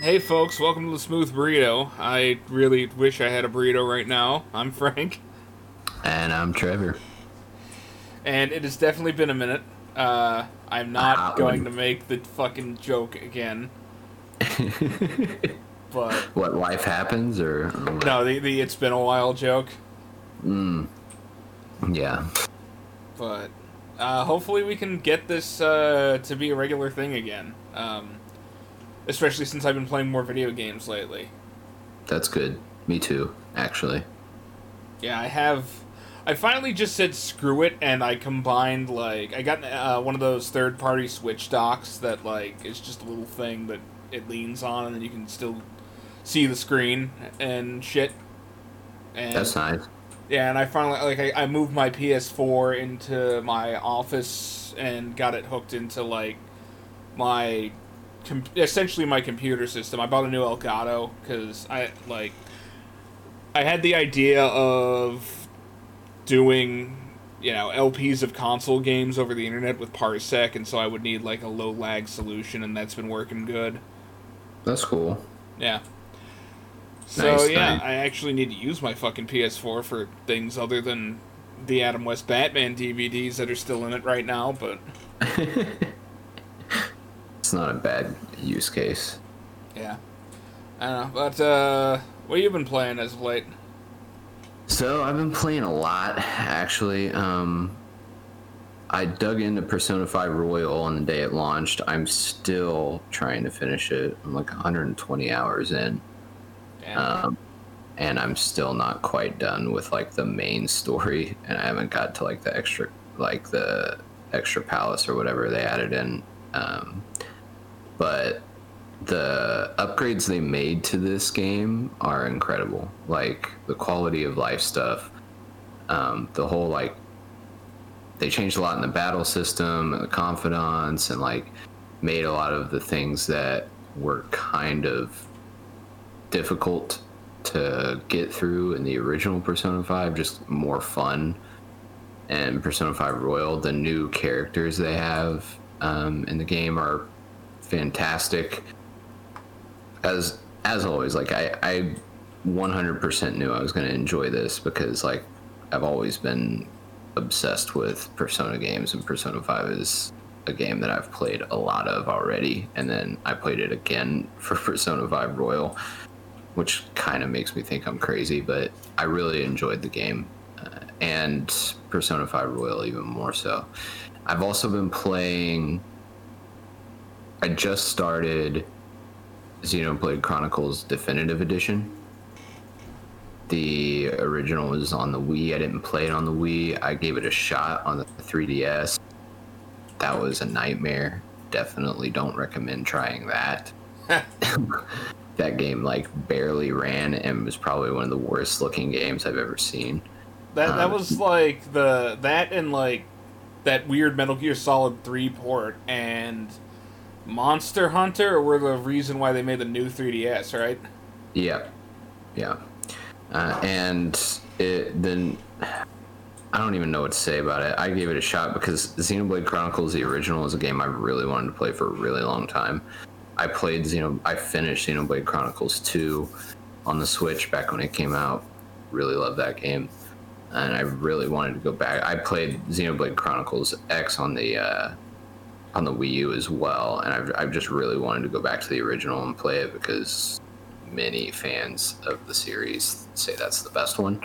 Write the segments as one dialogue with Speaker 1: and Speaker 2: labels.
Speaker 1: Hey folks, welcome to the Smooth Burrito. I really wish I had a burrito right now. I'm Frank.
Speaker 2: And I'm Trevor.
Speaker 1: And it has definitely been a minute. Uh, I'm not
Speaker 2: Ah,
Speaker 1: going to make the fucking joke again. but
Speaker 2: What life happens, or
Speaker 1: no, the, the it's been a while joke.
Speaker 2: yeah,
Speaker 1: But uh, hopefully we can get this uh, to be a regular thing again. Um, especially since I've been playing more video games lately.
Speaker 2: that's good. Me too, actually.
Speaker 1: Yeah, I have. I finally just said screw it, and I combined like I got uh, one of those third-party Switch docks that like is just a little thing that it leans on, and then you can still see the screen and shit. And
Speaker 2: That's nice.
Speaker 1: yeah, and I finally like I, I moved my PS4 into my office and got it hooked into like my com- essentially my computer system. I bought a new Elgato because I like I had the idea of doing you know LPs of console games over the internet with Parsec, and so I would need like a low lag solution, and that's been working good.
Speaker 2: That's cool.
Speaker 1: Yeah. So
Speaker 2: Nice,
Speaker 1: yeah,
Speaker 2: nice.
Speaker 1: I actually need to use my fucking PS4 for things other than the Adam West Batman DVDs that are still in it right now. But
Speaker 2: It's not a bad use case.
Speaker 1: yeah, I don't know. But uh, what have you been playing as of late?
Speaker 2: So I've been playing a lot, actually. Um, I dug into Persona 5 Royal on the day it launched. I'm still trying to finish it. I'm like 120 hours in. Um, and I'm still not quite done with like the main story, and I haven't got to like the extra, like the extra palace or whatever they added in. Um, but the upgrades they made to this game are incredible. Like the quality of life stuff, um, the whole like they changed a lot in the battle system and the confidants, and like made a lot of the things that were kind of difficult to get through in the original Persona 5, just more fun. And Persona 5 Royal, the new characters they have um, in the game are fantastic. As as always, like I, I 100% knew I was going to enjoy this because like I've always been obsessed with Persona games, and Persona 5 is a game that I've played a lot of already. And then I played it again for Persona 5 Royal which kind of makes me think I'm crazy, but I really enjoyed the game. Uh, and Persona 5 Royal even more so. I've also been playing. I just started Xenoblade Chronicles Definitive Edition. The original was on the Wii. I didn't play it on the Wii. I gave it a shot on the 3DS. That was a nightmare. Definitely don't recommend trying that that game like barely ran and was probably one of the worst looking games I've ever seen.
Speaker 1: that that
Speaker 2: um,
Speaker 1: was like the that and like that weird Metal Gear Solid Three port and Monster Hunter were the reason why they made the new 3DS, right?
Speaker 2: Yeah, yeah, uh, and it then I don't even know what to say about it. I gave it a shot because Xenoblade Chronicles the original is a game I really wanted to play for a really long time. I played Xeno. I finished Xenoblade Chronicles 2 on the Switch back when it came out. Really loved that game, and I really wanted to go back. I played Xenoblade Chronicles X on the uh, on the Wii U as well, and I've, I've just really wanted to go back to the original and play it because many fans of the series say that's the best one.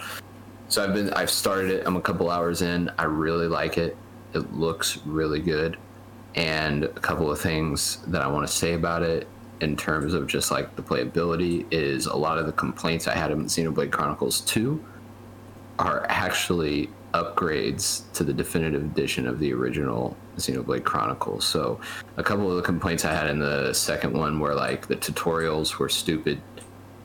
Speaker 2: So I've been I've started it. I'm a couple hours in. I really like it. It looks really good. And a couple of things that I want to say about it in terms of just like the playability is a lot of the complaints I had in Xenoblade Chronicles 2 are actually upgrades to the definitive edition of the original Xenoblade Chronicles. So a couple of the complaints I had in the second one were like the tutorials were stupid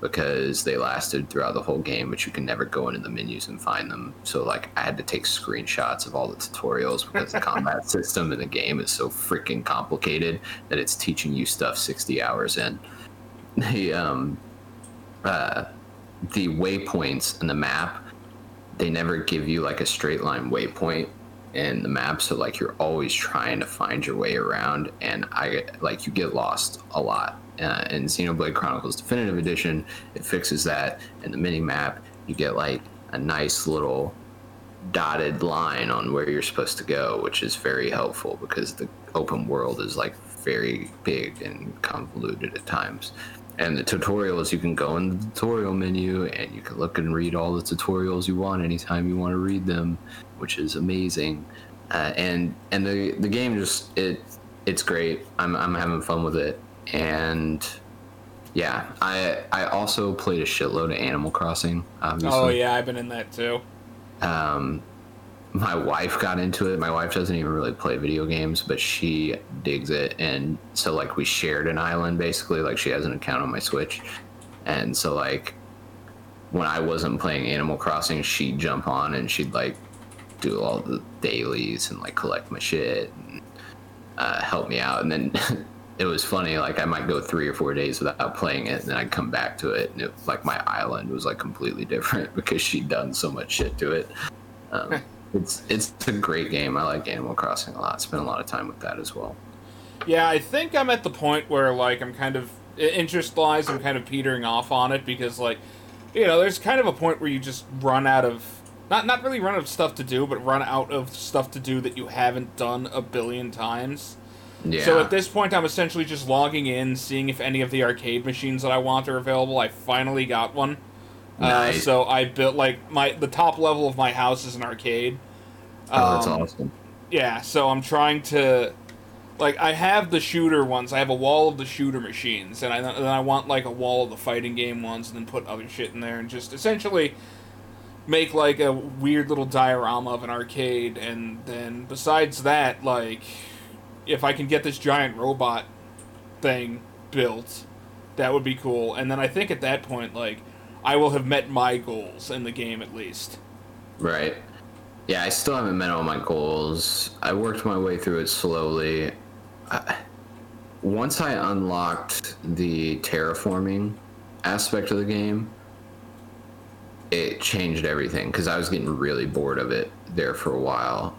Speaker 2: because they lasted throughout the whole game, but you can never go into the menus and find them. So like I had to take screenshots of all the tutorials because the combat system in the game is so freaking complicated that it's teaching you stuff 60 hours in. The um uh the waypoints in the map, they never give you like a straight line waypoint in the map, so like you're always trying to find your way around, and I like you get lost a lot. Uh, in Xenoblade Chronicles Definitive Edition, it fixes that. In the mini map, you get like a nice little dotted line on where you're supposed to go, which is very helpful because the open world is like very big and convoluted at times. And the tutorials, you can go in the tutorial menu and you can look and read all the tutorials you want anytime you want to read them, which is amazing. Uh, and and the the game just it it's great. I'm I'm having fun with it, and yeah, I I also played a shitload of Animal Crossing. Obviously.
Speaker 1: Oh yeah, I've been in that too.
Speaker 2: Um, my wife got into it. My wife doesn't even really play video games, but she digs it. And so, like, we shared an island basically. Like, she has an account on my Switch. And so, like, when I wasn't playing Animal Crossing, she'd jump on and she'd, like, do all the dailies and, like, collect my shit and uh, help me out. And then it was funny. Like, I might go three or four days without playing it. And then I'd come back to it. And, it, like, my island was, like, completely different because she'd done so much shit to it. Um, it's it's a great game. I like Animal Crossing a lot. Spend a lot of time with that as well.
Speaker 1: Yeah, I think I'm at the point where like I'm kind of interest wise, I'm kind of petering off on it because like, you know, there's kind of a point where you just run out of not not really run out of stuff to do, but run out of stuff to do that you haven't done a billion times.
Speaker 2: Yeah.
Speaker 1: So at this point, I'm essentially just logging in, seeing if any of the arcade machines that I want are available. I finally got one.
Speaker 2: Nice.
Speaker 1: Uh, so I built like my the top level of my house is an arcade.
Speaker 2: oh, that's
Speaker 1: Um,
Speaker 2: awesome.
Speaker 1: Yeah, so I'm trying to like I have the shooter ones. I have a wall of the shooter machines, and I and then I want like a wall of the fighting game ones, and then put other shit in there, and just essentially make like a weird little diorama of an arcade. And then besides that, like if I can get this giant robot thing built, that would be cool. And then I think at that point, like I will have met my goals in the game at least.
Speaker 2: Right. Yeah, I still haven't met all my goals. I worked my way through it slowly. I, once I unlocked the terraforming aspect of the game, it changed everything because I was getting really bored of it there for a while.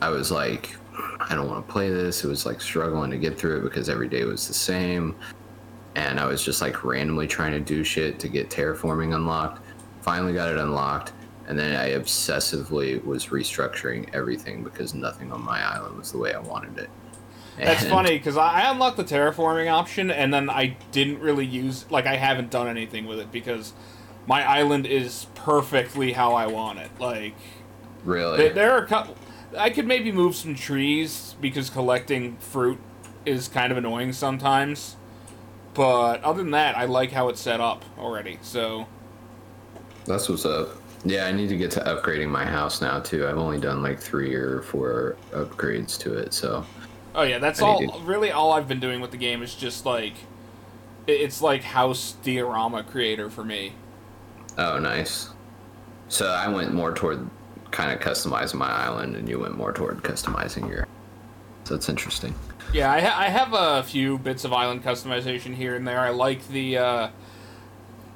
Speaker 2: I was like, I don't want to play this. It was like struggling to get through it because every day was the same. And I was just like randomly trying to do shit to get terraforming unlocked. Finally got it unlocked. And then I obsessively was restructuring everything because nothing on my island was the way I wanted it.
Speaker 1: That's funny because I I unlocked the terraforming option and then I didn't really use like I haven't done anything with it because my island is perfectly how I want it. Like
Speaker 2: Really?
Speaker 1: there, there are a couple. I could maybe move some trees because collecting fruit is kind of annoying sometimes. But other than that, I like how it's set up already. So
Speaker 2: That's what's up. Yeah, I need to get to upgrading my house now too. I've only done like three or four upgrades to it, so
Speaker 1: Oh yeah, that's all.
Speaker 2: to-
Speaker 1: Really, all I've been doing with the game is just like, it's like house diorama creator for me.
Speaker 2: Oh nice. So I went more toward kind of customizing my island, and you went more toward customizing your. So it's interesting.
Speaker 1: Yeah, I, ha- I have a few bits of island customization here and there. I like the uh,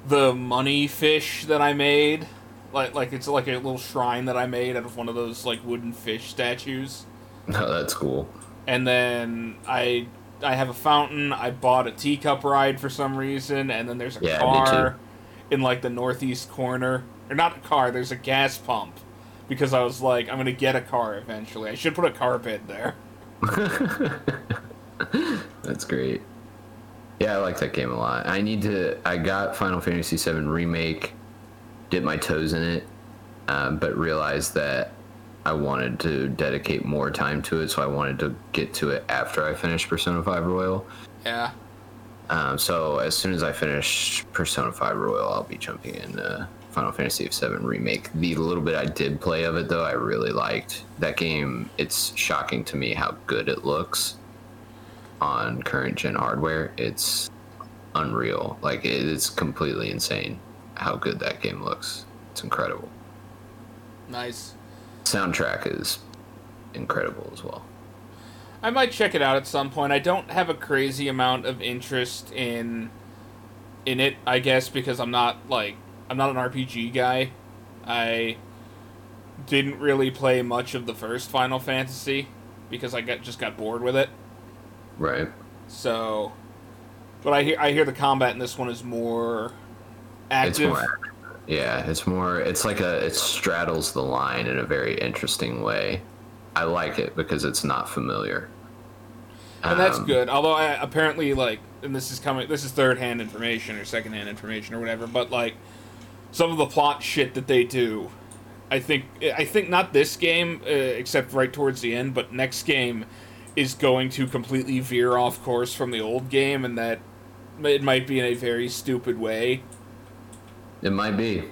Speaker 1: the money fish that I made, like like it's like a little shrine that I made out of one of those like wooden fish statues.
Speaker 2: Oh, that's cool.
Speaker 1: And then I I have a fountain. I bought a teacup ride for some reason, and then there's a
Speaker 2: Yeah, me
Speaker 1: car in like the northeast corner, or not a car. There's a gas pump because I was like, I'm gonna get a car eventually. I should put a car bed there.
Speaker 2: That's great. Yeah, I like that game a lot. I need to. I got Final Fantasy VII Remake, dip my toes in it, um, but realized that I wanted to dedicate more time to it, so I wanted to get to it after I finished Persona 5 Royal.
Speaker 1: Yeah.
Speaker 2: Um, so as soon as I finish Persona 5 Royal, I'll be jumping in uh, Final Fantasy VII Remake. The little bit I did play of it, though, I really liked. That game, it's shocking to me how good it looks on current gen hardware. It's unreal. Like, it, it's completely insane how good that game looks. It's incredible.
Speaker 1: Nice.
Speaker 2: Soundtrack is incredible as well.
Speaker 1: I might check it out at some point. I don't have a crazy amount of interest in in it, I guess, because I'm not like I'm not an RPG guy. I didn't really play much of the first Final Fantasy because I got just got bored with it.
Speaker 2: Right.
Speaker 1: So, but I hear I hear the combat in this one is more active.
Speaker 2: It's more. Yeah, it's more. It's like a. It straddles the line in a very interesting way. I like it because it's not familiar.
Speaker 1: and that's
Speaker 2: Um,
Speaker 1: good. Although I, apparently, like, and this is coming, this is third hand information or second hand information or whatever. But like, some of the plot shit that they do, I think, I think not this game, uh, except right towards the end, but next game is going to completely veer off course from the old game, and that it might be in a very stupid way.
Speaker 2: It might be.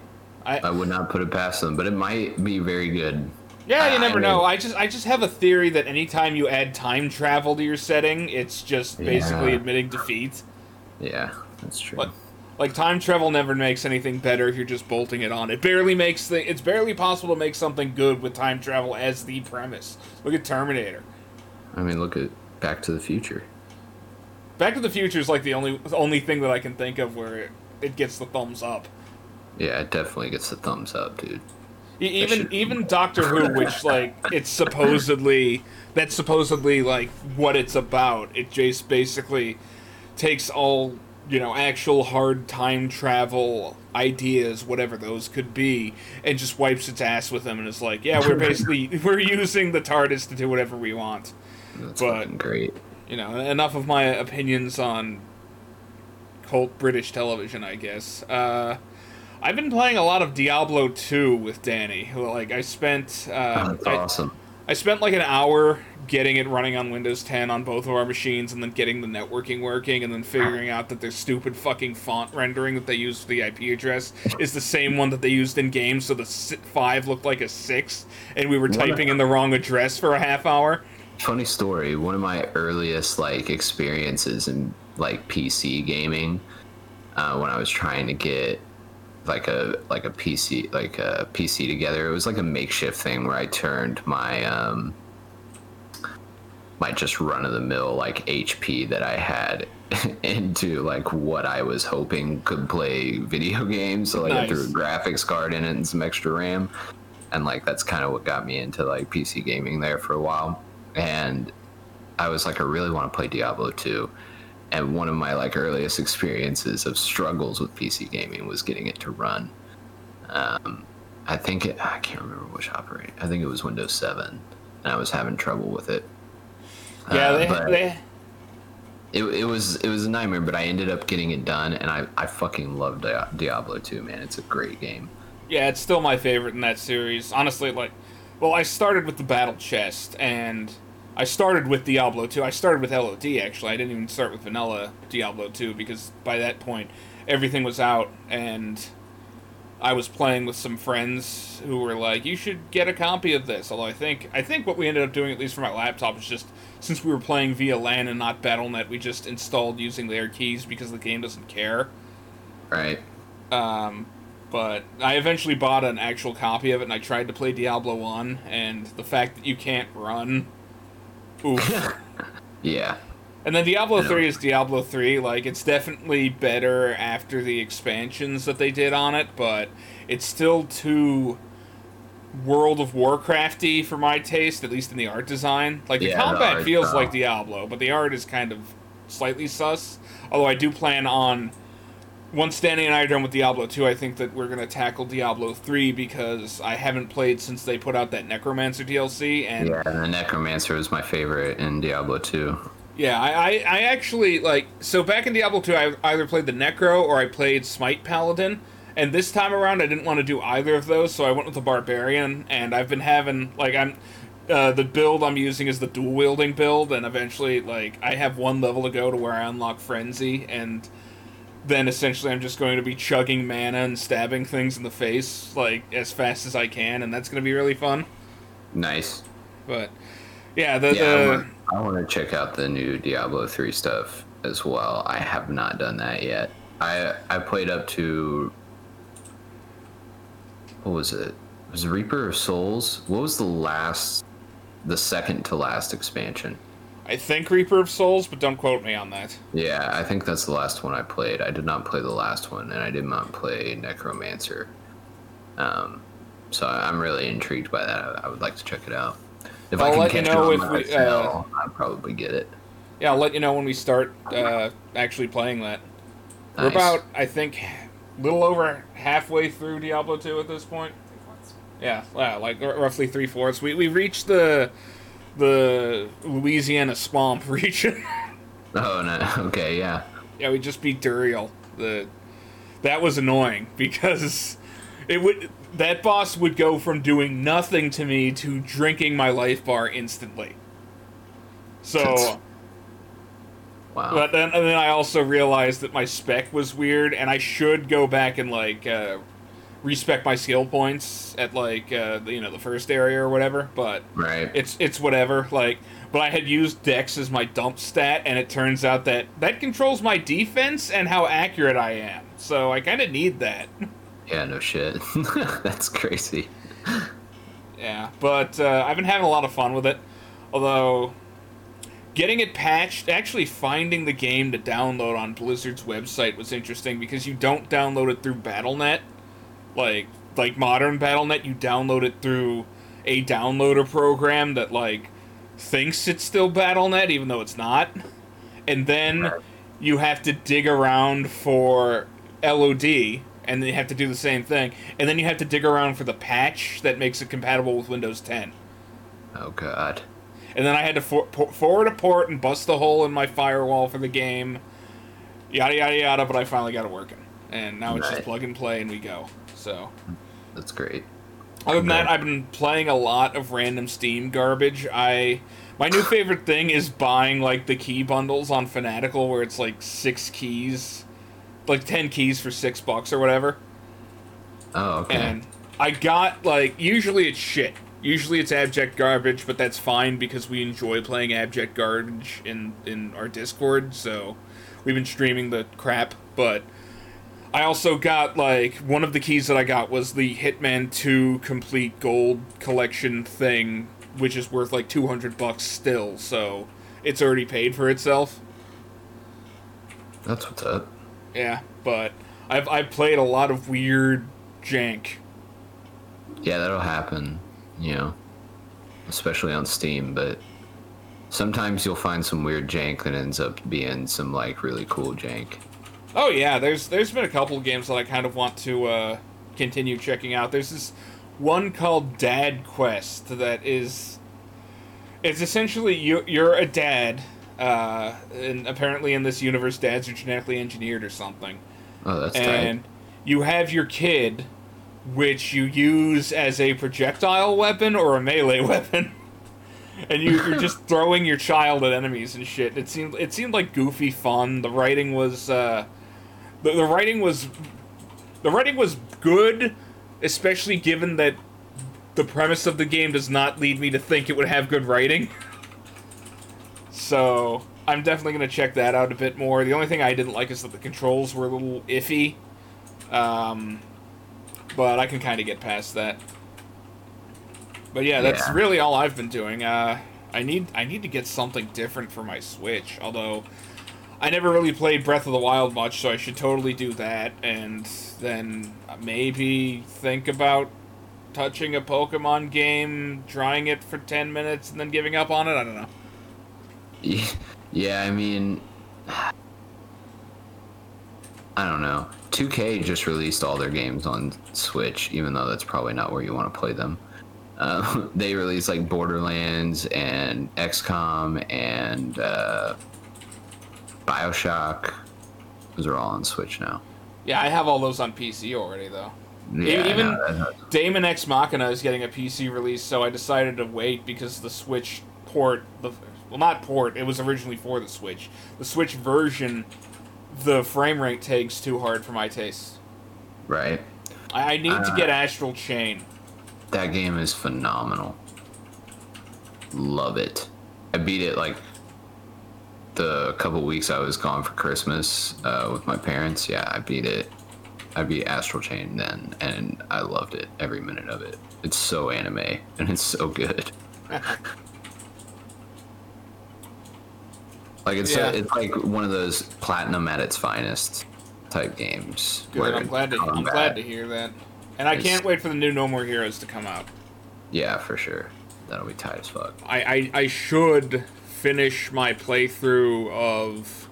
Speaker 1: I,
Speaker 2: I would not put it past them, but it might be very good.
Speaker 1: Yeah, you
Speaker 2: I
Speaker 1: never
Speaker 2: mean-
Speaker 1: know. I just I just have a theory that anytime you add time travel to your setting, it's just basically
Speaker 2: Yeah.
Speaker 1: admitting defeat.
Speaker 2: Yeah, that's true.
Speaker 1: But like time travel never makes anything better if you're just bolting it on. It barely makes the it's barely possible to make something good with time travel as the premise. Look at Terminator.
Speaker 2: I mean, look at Back to the Future.
Speaker 1: Back to the Future is like the only the only thing that I can think of where it, it gets the thumbs up.
Speaker 2: Yeah, it definitely gets the thumbs up, dude.
Speaker 1: Even
Speaker 2: should-
Speaker 1: even Doctor Who, which like it's supposedly that's supposedly like what it's about. It just basically takes all you know actual hard time travel ideas, whatever those could be, and just wipes its ass with them. And it's like, yeah, we're basically we're using the TARDIS to do whatever we want.
Speaker 2: That's
Speaker 1: But-
Speaker 2: fucking great.
Speaker 1: You know, enough of my opinions on cult British television, I guess. Uh, I've been playing a lot of Diablo 2 with Danny. Like I spent,
Speaker 2: Oh,
Speaker 1: uh,
Speaker 2: that's
Speaker 1: I,
Speaker 2: awesome.
Speaker 1: I spent like an hour getting it running on Windows 10 on both of our machines, and then getting the networking working, and then figuring out that their stupid fucking font rendering that they use for the IP address is the same one that they used in games, so the si- five looked like a six, and we were typing in the wrong address for a half hour.
Speaker 2: Funny story. One of my earliest like experiences in like PC gaming, uh, when I was trying to get like a like a PC like a PC together, it was like a makeshift thing where I turned my um my just run of the mill like HP that I had into like what I was hoping could play video games. So like I threw a graphics card in it and some extra RAM. And like that's kind of what got me into like PC gaming there for a while. And I was like, I really want to play Diablo 2. And one of my like earliest experiences of struggles with PC gaming was getting it to run. Um, I think it, I can't remember which operating. I think it was Windows 7, and I was having trouble with it.
Speaker 1: Yeah,
Speaker 2: Uh,
Speaker 1: they, they
Speaker 2: it, it was it was a nightmare, but I ended up getting it done, and I I fucking love Dia- Diablo 2, man. It's a great game.
Speaker 1: Yeah, it's still my favorite in that series. Honestly, like, well, I started with the Battle Chest, and I started with Diablo 2. I started with LOD, actually. I didn't even start with vanilla Diablo 2, because by that point, everything was out, and I was playing with some friends who were like, you should get a copy of this. Although I think, I think what we ended up doing, at least for my laptop, is just, since we were playing via LAN and not Battle.net, we just installed using their keys because the game doesn't care.
Speaker 2: Right?
Speaker 1: Um, but I eventually bought an actual copy of it, and I tried to play Diablo One, and the fact that you can't run.
Speaker 2: Yeah.
Speaker 1: and then Diablo. Three is Diablo Three. Like it's definitely better after the expansions that they did on it, but it's still too World of Warcrafty for my taste, at least in the art design. Like the
Speaker 2: Yeah, the
Speaker 1: combat
Speaker 2: art
Speaker 1: feels like Diablo, but the art is kind of slightly sus. Although I do plan on once Danny and I are done with Diablo 2, I think that we're going to tackle Diablo 3 because I haven't played since they put out that Necromancer DLC. And
Speaker 2: Yeah, and the Necromancer was my favorite in Diablo 2.
Speaker 1: yeah, I, I, I actually, like, so back in Diablo 2, I either played the Necro or I played Smite Paladin. And this time around, I didn't want to do either of those, so I went with the Barbarian. And I've been having, like, I'm. Uh, the build I'm using is the dual wielding build, and eventually, like, I have one level to go to where I unlock Frenzy, and then essentially I'm just going to be chugging mana and stabbing things in the face, like, as fast as I can, and that's going to be really fun.
Speaker 2: Nice.
Speaker 1: But, yeah, the.
Speaker 2: Yeah, I
Speaker 1: the
Speaker 2: want, I want to check out the new Diablo 3 stuff as well. I have not done that yet. I I played up to what was it? It was Reaper of Souls. What was the last the second to last expansion?
Speaker 1: I think Reaper of Souls, but don't quote me on that.
Speaker 2: Yeah, I think that's the last one I played. I did not play the last one, and I did not play Necromancer. Um, so I'm really intrigued by that. I, I would like to check it out. If
Speaker 1: I'll
Speaker 2: I can
Speaker 1: let you
Speaker 2: catch
Speaker 1: know
Speaker 2: it
Speaker 1: if
Speaker 2: on my
Speaker 1: we, uh,
Speaker 2: I'll probably get it.
Speaker 1: Yeah, I'll let you know when we start uh, actually playing that. We're about, I think, a little over halfway through Diablo 2 at this point. Yeah, yeah, like r- roughly three fourths. We we reached the the Louisiana swamp region.
Speaker 2: Oh no. Okay. Yeah.
Speaker 1: yeah, we just beat Duriel. The that was annoying because it would that boss would go from doing nothing to me to drinking my life bar instantly. So.
Speaker 2: That's- Wow.
Speaker 1: But then, and then I also realized that my spec was weird, and I should go back and like uh, respec my skill points at like uh, you know the first area or whatever. But
Speaker 2: right.
Speaker 1: it's it's whatever. Like, but I had used Dex as my dump stat, and it turns out that that controls my defense and how accurate I am. So I kind of need that.
Speaker 2: yeah. No shit. That's crazy.
Speaker 1: Yeah, but uh, I've been having a lot of fun with it. Although, getting it patched, actually finding the game to download on Blizzard's website was interesting because you don't download it through BattleNet, like like modern BattleNet. You download it through a downloader program that like thinks it's still BattleNet even though it's not, and then you have to dig around for LOD. And then you have to do the same thing, and then you have to dig around for the patch that makes it compatible with Windows 10.
Speaker 2: Oh god.
Speaker 1: And then I had to for- forward a port and bust a hole in my firewall for the game. Yada yada yada, but I finally got it working. And now it's just plug and play and we go. So,
Speaker 2: That's great.
Speaker 1: other than that, I've been playing a lot of random Steam garbage. I my new favorite thing is buying like the key bundles on Fanatical where it's like 6 keys, like 10 keys for 6 bucks or whatever.
Speaker 2: Oh okay.
Speaker 1: And I got like usually it's shit. Usually it's abject garbage, but that's fine because we enjoy playing abject garbage in in our Discord. So we've been streaming the crap. But I also got like one of the keys that I got was the Hitman Two complete gold collection thing, which is worth like two hundred bucks still. So it's already paid for itself.
Speaker 2: That's what's up.
Speaker 1: Yeah, but I've I've played a lot of weird jank.
Speaker 2: Yeah, that'll happen. You know, especially on Steam, but sometimes you'll find some weird jank that ends up being some like really cool jank.
Speaker 1: Oh yeah, there's there's been a couple of games that I kind of want to uh, continue checking out. There's this one called Dad Quest that is it's essentially you you're a dad, uh, and apparently in this universe dads are genetically engineered or something,
Speaker 2: Oh, that's
Speaker 1: and
Speaker 2: tight.
Speaker 1: you have your kid, which you use as a projectile weapon or a melee weapon. and you, you're just throwing your child at enemies and shit. It seemed it seemed like goofy fun. The writing was uh, the, the writing was the writing was good, especially given that the premise of the game does not lead me to think it would have good writing. So I'm definitely gonna check that out a bit more. The only thing I didn't like is that the controls were a little iffy, um, but I can kind of get past that. But yeah, that's
Speaker 2: Yeah.
Speaker 1: really all I've been doing. Uh, I need I need to get something different for my Switch. Although I never really played Breath of the Wild much, so I should totally do that, and then maybe think about touching a Pokemon game, trying it for ten minutes, and then giving up on it. I don't know.
Speaker 2: Yeah, I mean, I don't know. 2K just released all their games on Switch, even though that's probably not where you want to play them. Uh, they released like Borderlands and XCOM and uh, Bioshock. Those are all on Switch now.
Speaker 1: Yeah, I have all those on PC already, though.
Speaker 2: Yeah,
Speaker 1: even
Speaker 2: that's-
Speaker 1: Daemon X Machina is getting a PC release, so I decided to wait because the Switch port, the well, not port, it was originally for the Switch. The Switch version, the frame rate takes too hard for my taste.
Speaker 2: right.
Speaker 1: I, I need to
Speaker 2: Uh,
Speaker 1: get Astral Chain.
Speaker 2: That game is phenomenal. Love it. I beat it like the couple weeks I was gone for Christmas uh, with my parents. Yeah, I beat it. I beat Astral Chain then, and I loved it every minute of it. It's so anime and it's so good. Like it's
Speaker 1: Yeah.
Speaker 2: it's like one of those platinum at its finest type games.
Speaker 1: Good. I'm glad to. I'm glad to hear that. And I can't wait for the new No More Heroes to come out.
Speaker 2: Yeah, for sure. That'll be tight as fuck.
Speaker 1: I, I, I should finish my playthrough of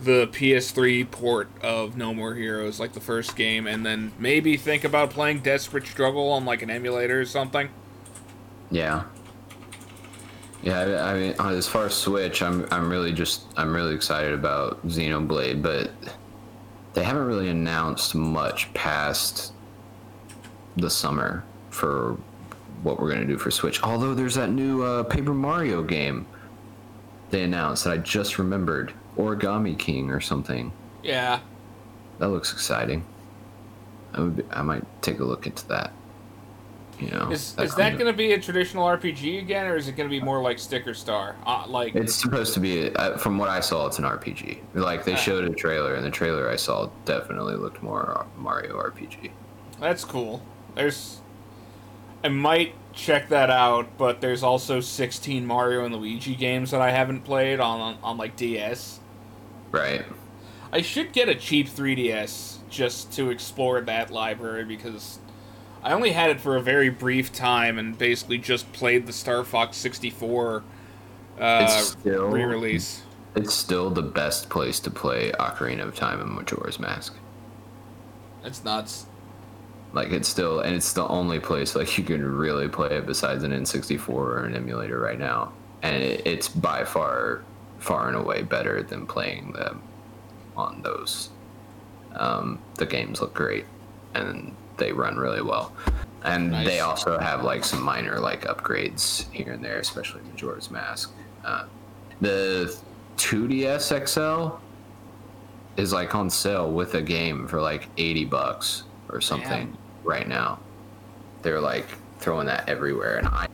Speaker 1: the PS3 port of No More Heroes, like the first game, and then maybe think about playing Desperate Struggle on like an emulator or something.
Speaker 2: Yeah. Yeah, I, I mean, as far as Switch, I'm I'm really just I'm really excited about Xenoblade, but they haven't really announced much past the summer for what we're gonna do for Switch. Although there's that new uh, Paper Mario game they announced that I just remembered, Origami King or something.
Speaker 1: Yeah.
Speaker 2: That looks exciting. I would be, I might take a look into that. You know,
Speaker 1: Is,
Speaker 2: that
Speaker 1: is that going to be a traditional RPG again, or is it going to be more like Sticker Star? Uh, like,
Speaker 2: It's supposed to be, uh, from what I saw, it's an RPG. Like they
Speaker 1: Ah.
Speaker 2: showed a trailer, and the trailer I saw definitely looked more Mario RPG.
Speaker 1: That's cool. There's. I might check that out, but there's also 16 Mario and Luigi games that I haven't played on, on, on like DS.
Speaker 2: Right.
Speaker 1: I should get a cheap 3DS just to explore that library because I only had it for a very brief time and basically just played the Star Fox 64 uh,
Speaker 2: It's still-
Speaker 1: re-release.
Speaker 2: It's still the best place to play Ocarina of Time and Majora's Mask.
Speaker 1: That's nuts.
Speaker 2: Like it's still, and it's the only place like you can really play it besides an N64 or an emulator right now, and it, it's by far, far and away better than playing them on those. Um, the games look great, and they run really well, and
Speaker 1: Nice.
Speaker 2: they also have like some minor like upgrades here and there, especially Majora's Mask. Uh, the 2DS XL is like on sale with a game for like 80 bucks or something right now. They're like throwing that everywhere and I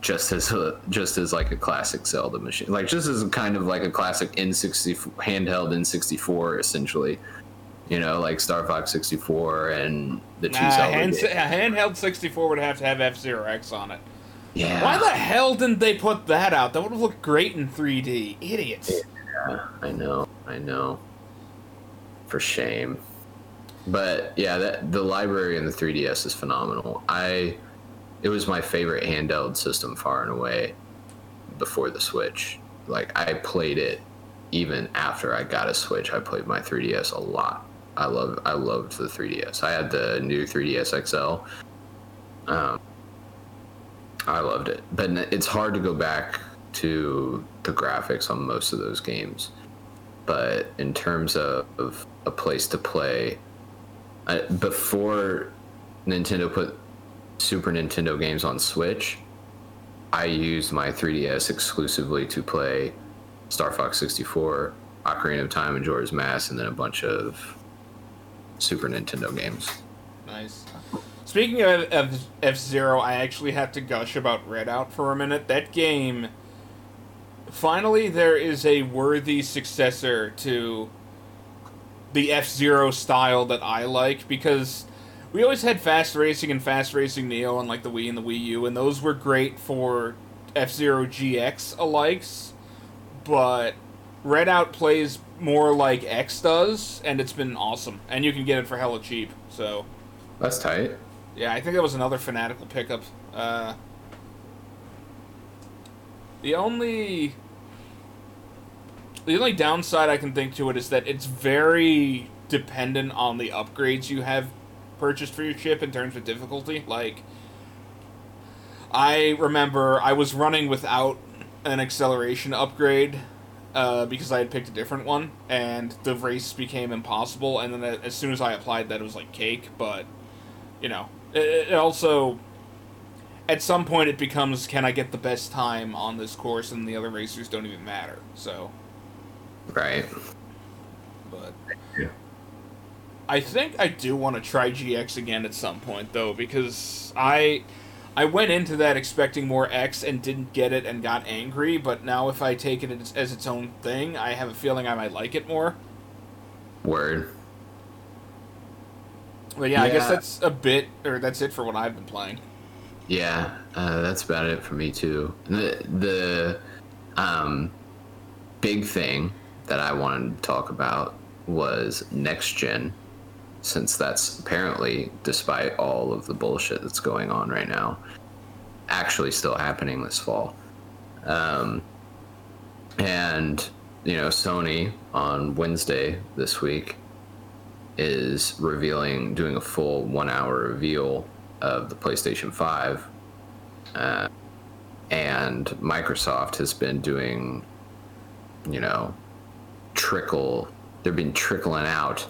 Speaker 2: just as a, just as like a classic Zelda machine. Like just as kind of like a classic N60 handheld N64 essentially. You know, like Star Fox 64 and the two
Speaker 1: Nah,
Speaker 2: Zelda
Speaker 1: hand, handheld 64 would have to have F Zero X on it.
Speaker 2: Yeah.
Speaker 1: Why the hell didn't they put that out? That would have looked great in 3D. Idiots.
Speaker 2: Yeah, I know, I know. For shame. But yeah, that the library in the 3DS is phenomenal. I it was my favorite handheld system far and away before the Switch. Like I played it even after I got a Switch. I played my 3DS a lot. I love I loved the 3DS. I had the new 3DS XL. Um I loved it. But it's hard to go back to the graphics on most of those games. But in terms of, of a place to play, I, before Nintendo put Super Nintendo games on Switch, I used my 3DS exclusively to play Star Fox 64, Ocarina of Time, and Majora's Mask, and then a bunch of Super Nintendo games.
Speaker 1: Nice. Speaking of F Zero, I actually have to gush about Redout for a minute. That game. Finally, there is a worthy successor to the F Zero style that I like because we always had Fast Racing and Fast Racing Neo on like the Wii and the Wii U, and those were great for F Zero GX alikes, but Redout plays more like X does, and it's been awesome. And you can get it for hella cheap, so.
Speaker 2: That's tight.
Speaker 1: Yeah, I think that was another fanatical pickup. Uh, the only the only downside I can think to it is that it's very dependent on the upgrades you have purchased for your ship in terms of difficulty. Like, I remember I was running without an acceleration upgrade uh, because I had picked a different one, and the race became impossible. And then as soon as I applied that, it was like cake. But you know, it, it also at some point it becomes can I get the best time on this course, and the other racers don't even matter. So,
Speaker 2: Right.
Speaker 1: but
Speaker 2: Yeah.
Speaker 1: I think I do want to try GX again at some point though, because I I went into that expecting more X and didn't get it and got angry. But now if I take it as, as its own thing, I have a feeling I might like it more.
Speaker 2: Word.
Speaker 1: But yeah, I guess that's a bit, or that's it for what I've been playing.
Speaker 2: Yeah, uh, that's about it for me too. The the um, big thing that I wanted to talk about was next gen since that's apparently, despite all of the bullshit that's going on right now, actually still happening this fall. Um, and, you know, Sony on Wednesday this week is revealing, doing a full one hour reveal of the PlayStation 5. Uh, and Microsoft has been doing, you know, trickle, they've been trickling out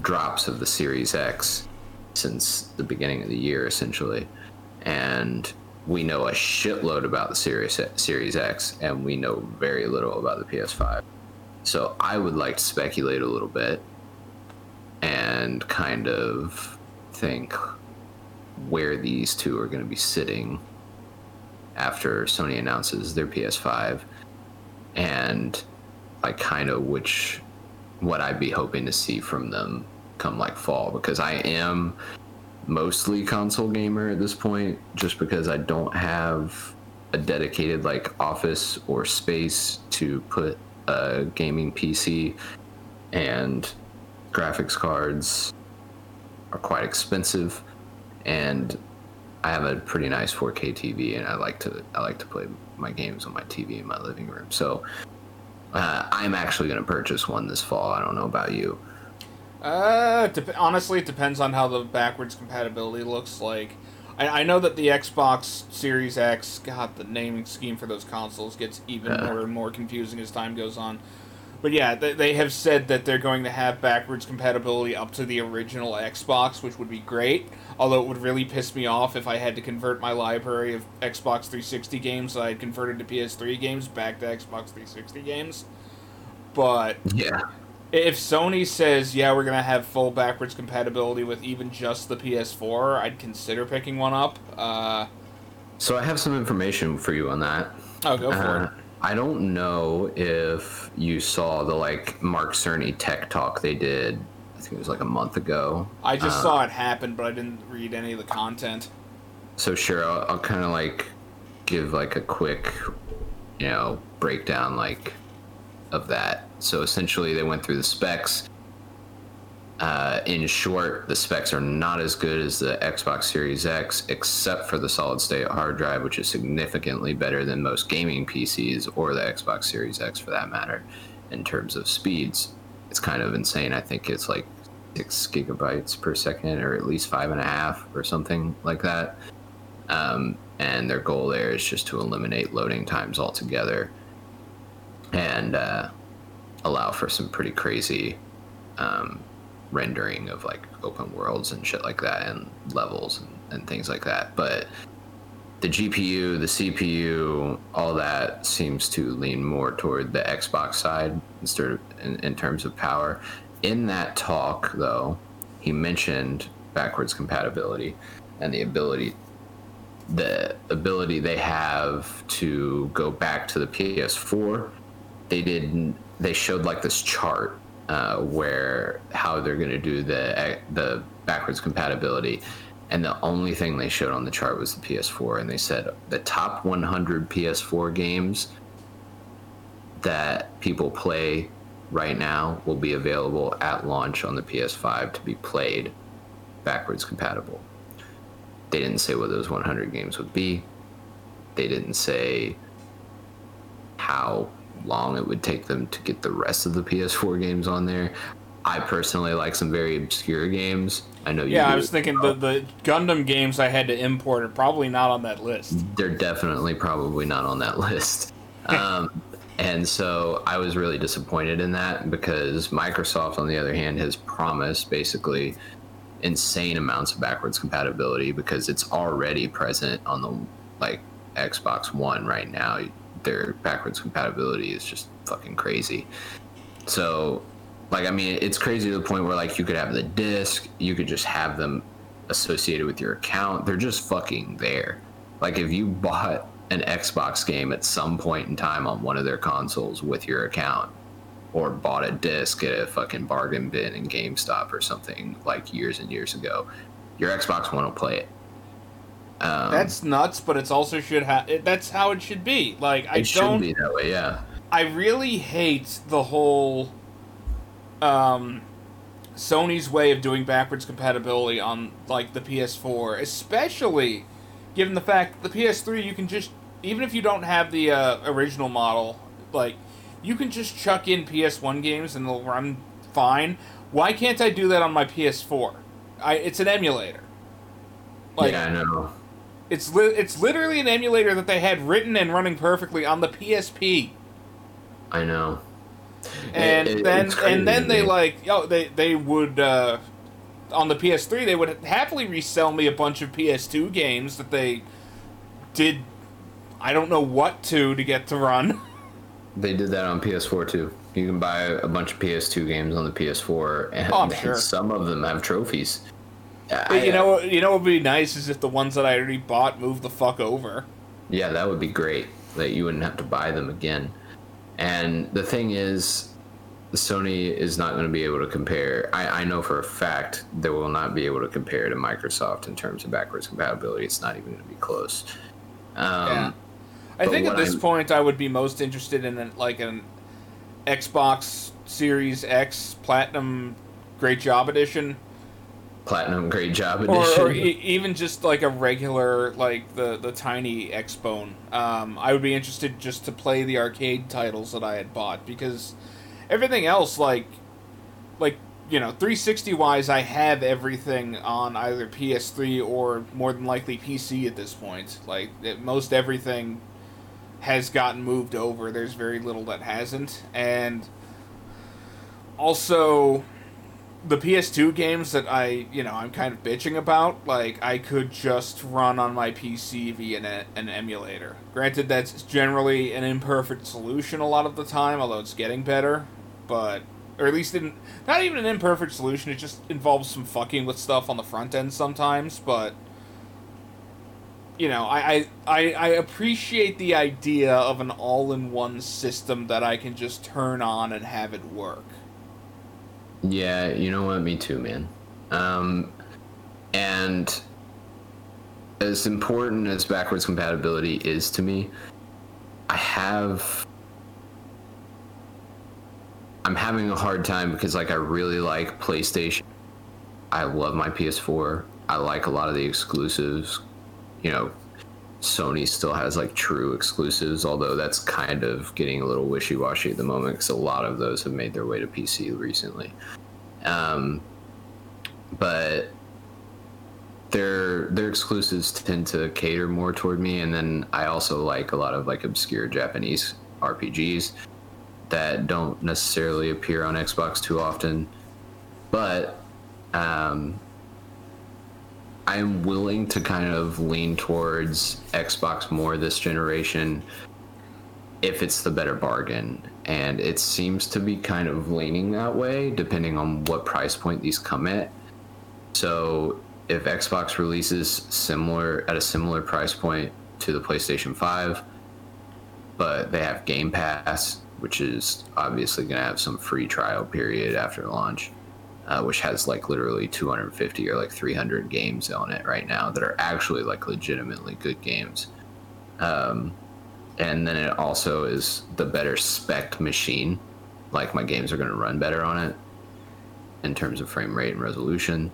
Speaker 2: drops of the Series X since the beginning of the year, essentially. And we know a shitload about the Series Series X, and we know very little about the PS5. So I would like to speculate a little bit and kind of think where these two are going to be sitting after Sony announces their PS5 and like kind of which what I'd be hoping to see from them come like fall because I am mostly console gamer at this point just because I don't have a dedicated like office or space to put a gaming PC and graphics cards are quite expensive and I have a pretty nice 4K TV and I like to I like to play my games on my TV in my living room. So uh, I'm actually going to purchase one this fall. I don't know about you.
Speaker 1: Uh, dep- honestly, it depends on how the backwards compatibility looks like. I, I know that the Xbox Series X, God, the naming scheme for those consoles gets even
Speaker 2: Uh.
Speaker 1: more and more confusing as time goes on. But yeah, they, they have said that they're going to have backwards compatibility up to the original Xbox, which would be great. Although it would really piss me off if I had to convert my library of Xbox 360 games that I had converted to PS3 games back to Xbox 360 games. But
Speaker 2: Yeah.
Speaker 1: if Sony says, yeah, we're going to have full backwards compatibility with even just the PS4, I'd consider picking one up. Uh,
Speaker 2: So I have some information for you on that.
Speaker 1: oh, go for
Speaker 2: Uh,
Speaker 1: it.
Speaker 2: I don't know if you saw the like Mark Cerny tech talk they did. I think it was like a month ago.
Speaker 1: I just saw um, it happen, but I didn't read any of the content.
Speaker 2: So sure, I'll, I'll kind of like give like a quick, you know, breakdown like of that. So essentially, they went through the specs. Uh, in short, the specs are not as good as the Xbox Series X, except for the solid state hard drive, which is significantly better than most gaming PCs or the Xbox Series X for that matter, in terms of speeds. It's kind of insane. I think it's like six gigabytes per second, or at least five and a half, or something like that. Um, and their goal there is just to eliminate loading times altogether and uh, allow for some pretty crazy um, rendering of like open worlds and shit like that and levels and, and things like that but the gpu the cpu all that seems to lean more toward the xbox side instead of in, in terms of power in that talk though he mentioned backwards compatibility and the ability the ability they have to go back to the PS4. They did. They showed like this chart uh, where how they're going to do the the backwards compatibility, and the only thing they showed on the chart was the PS4. And they said the top 100 PS4 games that people play right now will be available at launch on the PS5 to be played backwards compatible. They didn't say what those 100 games would be. They didn't say how long it would take them to get the rest of the PS4 games on there. I personally like some very obscure games. I know you
Speaker 1: Yeah, I was thinking the, the Gundam games I had to import are probably not on that list.
Speaker 2: they're definitely probably not on that list. Um, and so I was really disappointed in that because Microsoft, on the other hand, has promised basically insane amounts of backwards compatibility because it's already present on the like Xbox One right now. Their backwards compatibility is just fucking crazy. So, like, I mean, it's crazy to the point where like you could have the disc, you could just have them associated with your account. They're just fucking there. Like, if you bought an Xbox game at some point in time on one of their consoles with your account, or bought a disc at a fucking bargain bin in GameStop or something like years and years ago, your Xbox One will play it. Um,
Speaker 1: That's nuts, but it's also should have. That's how it should be. Like I
Speaker 2: it should
Speaker 1: don't.
Speaker 2: be that way, yeah.
Speaker 1: I really hate the whole. Um, Sony's way of doing backwards compatibility on like the PS4, especially given the fact that the PS3 you can just even if you don't have the uh, original model, like you can just chuck in PS1 games and they'll run fine. Why can't I do that on my PS4? I it's an emulator.
Speaker 2: Like, yeah, I know.
Speaker 1: It's li- it's literally an emulator that they had written and running perfectly on the PSP.
Speaker 2: I know.
Speaker 1: And it, it, then and then they like oh they they would uh, on the PS3 they would happily resell me a bunch of PS2 games that they did I don't know what to to get to run.
Speaker 2: They did that on PS4 too. You can buy a bunch of PS2 games on the PS4, and, oh, sure. some of them have trophies.
Speaker 1: But you know, you know, what would be nice is if the ones that I already bought move the fuck over.
Speaker 2: Yeah, that would be great. That you wouldn't have to buy them again. And the thing is, Sony is not going to be able to compare. I, I know for a fact they will not be able to compare to Microsoft in terms of backwards compatibility. It's not even going to be close. Um, yeah.
Speaker 1: I think at this I'm, point I would be most interested in an, like an Xbox Series X Platinum Great Job Edition.
Speaker 2: Platinum Great Job Edition,
Speaker 1: or, or e- even just like a regular like the the tiny Xbone. Um, I would be interested just to play the arcade titles that I had bought because everything else like like you know 360 wise i have everything on either ps3 or more than likely pc at this point. Like it, most everything has gotten moved over. There's very little that hasn't. And also the ps2 games that i you know i'm kind of bitching about like i could just run on my pc via an, an emulator granted that's generally an imperfect solution a lot of the time although it's getting better but or at least in not even an imperfect solution. It just involves some fucking with stuff on the front end sometimes. But you know, I I, I appreciate the idea of an all-in-one system that I can just turn on and have it work.
Speaker 2: Yeah, you know what? Me too, man. Um, and as important as backwards compatibility is to me, I have I'm having a hard time because like I really like PlayStation. I love my PS4. I like a lot of the exclusives. You know, Sony still has like true exclusives, although that's kind of getting a little wishy washy at the moment because a lot of those have made their way to PC recently. Um, but their their exclusives tend to cater more toward me, and then I also like a lot of like obscure Japanese RPGs that don't necessarily appear on Xbox too often. But um, I'm willing to kind of lean towards Xbox more this generation if it's the better bargain. And it seems to be kind of leaning that way depending on what price point these come at. So if Xbox releases similar at a similar price point to the PlayStation 5, but they have Game Pass which is obviously going to have some free trial period after launch, uh, which has like literally 250 or like 300 games on it right now that are actually like legitimately good games. Um, and then it also is the better spec machine. Like my games are going to run better on it in terms of frame rate and resolution.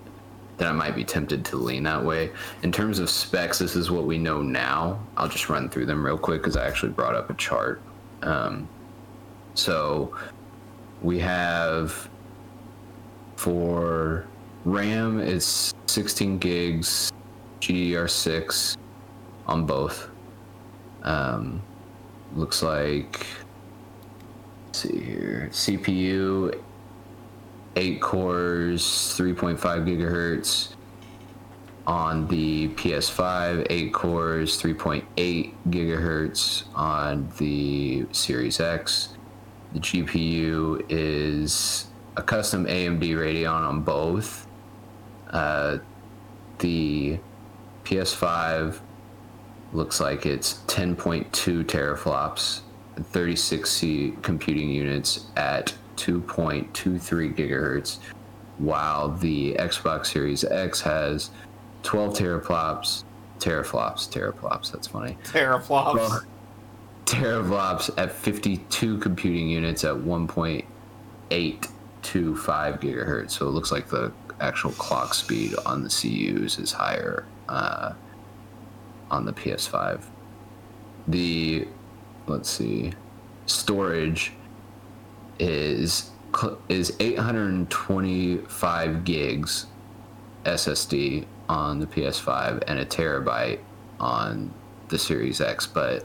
Speaker 2: Then I might be tempted to lean that way. In terms of specs, this is what we know now. I'll just run through them real quick because I actually brought up a chart. Um, so we have for RAM, it's 16 gigs, GDDR6 on both. Um, looks like, see here, CPU, 8 cores, 3.5 gigahertz. On the PS5, 8 cores, 3.8 gigahertz on the Series X the GPU is a custom AMD Radeon on both. Uh, the PS5 looks like it's 10.2 teraflops, 36C computing units at 2.23 gigahertz, while the Xbox Series X has 12 teraflops, teraflops, teraflops. That's funny.
Speaker 1: Teraflops. Well,
Speaker 2: teraflops at 52 computing units at 1.82 gigahertz. So it looks like the actual clock speed on the CUs is higher uh, on the PS5. The let's see, storage is is 825 gigs SSD on the PS5 and a terabyte on the Series X. But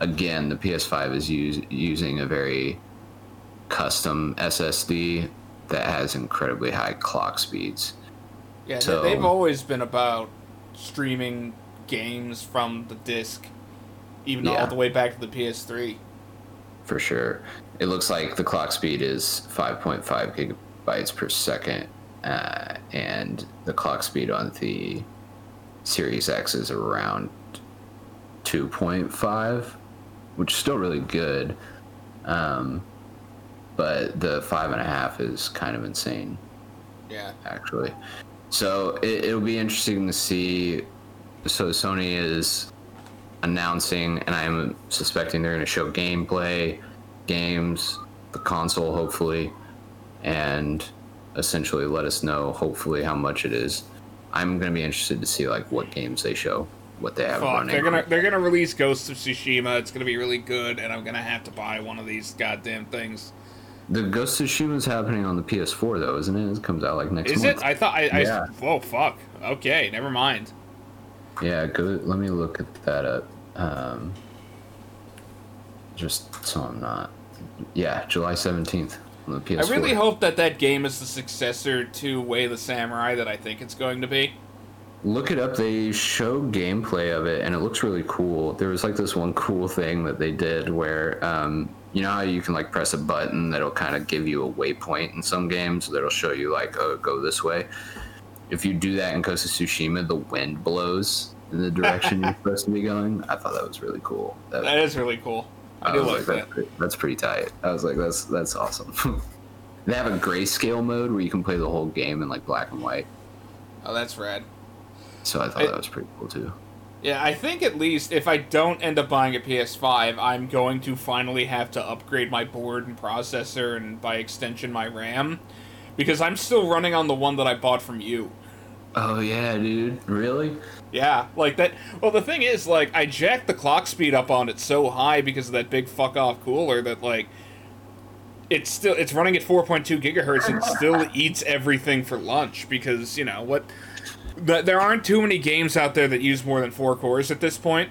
Speaker 2: again, the PS5 is use, using a very custom SSD that has incredibly high clock speeds.
Speaker 1: Yeah, so, they've always been about streaming games from the disc, even yeah. all the way back to the PS3.
Speaker 2: For sure. It looks like the clock speed is 5.5 gigabytes per second, uh, and the clock speed on the Series X is around 2.5, which is still really good. Um, but the five and a half is kind of insane.
Speaker 1: Yeah.
Speaker 2: Actually. So it, it'll be interesting to see. So Sony is announcing, and I'm suspecting they're going to show gameplay, games, the console, hopefully, and essentially let us know, hopefully, how much it is. I'm going to be interested to see like what games they show, what they have
Speaker 1: Fuck,
Speaker 2: running.
Speaker 1: They're gonna they're gonna release Ghost of Tsushima. It's gonna be really good, and I'm gonna have to buy one of these goddamn things.
Speaker 2: The Ghost of Tsushima is happening on the PS4 though, isn't it? It comes out like next. Month.
Speaker 1: Is
Speaker 2: month.
Speaker 1: it? I thought I. Yeah. I whoa, fuck. Okay, never mind.
Speaker 2: Yeah, go. Let me look at that up. Um, just so I'm not. Yeah, July seventeenth on the PS4.
Speaker 1: I really hope that that game is the successor to Way the Samurai that I think it's going to be.
Speaker 2: Look it up. They show gameplay of it, and it looks really cool. There was like this one cool thing that they did where um, you know how you can like press a button that'll kind of give you a waypoint in some games that'll show you like oh go this way? If you do that in Ghost of Tsushima the wind blows in the direction you're supposed to be going. I thought that was really cool.
Speaker 1: That, that is really cool. I, I do like,
Speaker 2: that. That's pretty, that's pretty tight. I was like that's that's awesome. They have a grayscale mode where you can play the whole game in like black and white.
Speaker 1: Oh that's rad.
Speaker 2: So I thought I, that was pretty cool too
Speaker 1: yeah, I think at least if I don't end up buying a PS5, I'm going to finally have to upgrade my board and processor and by extension my RAM because I'm still running on the one that I bought from you.
Speaker 2: Oh yeah, dude. Really?
Speaker 1: Yeah, like that. Well, the thing is, like, I jacked the clock speed up on it so high because of that big fuck off cooler that like it's still it's running at 4.2 gigahertz and still eats everything for lunch because you know what there aren't too many games out there that use more than four cores at this point.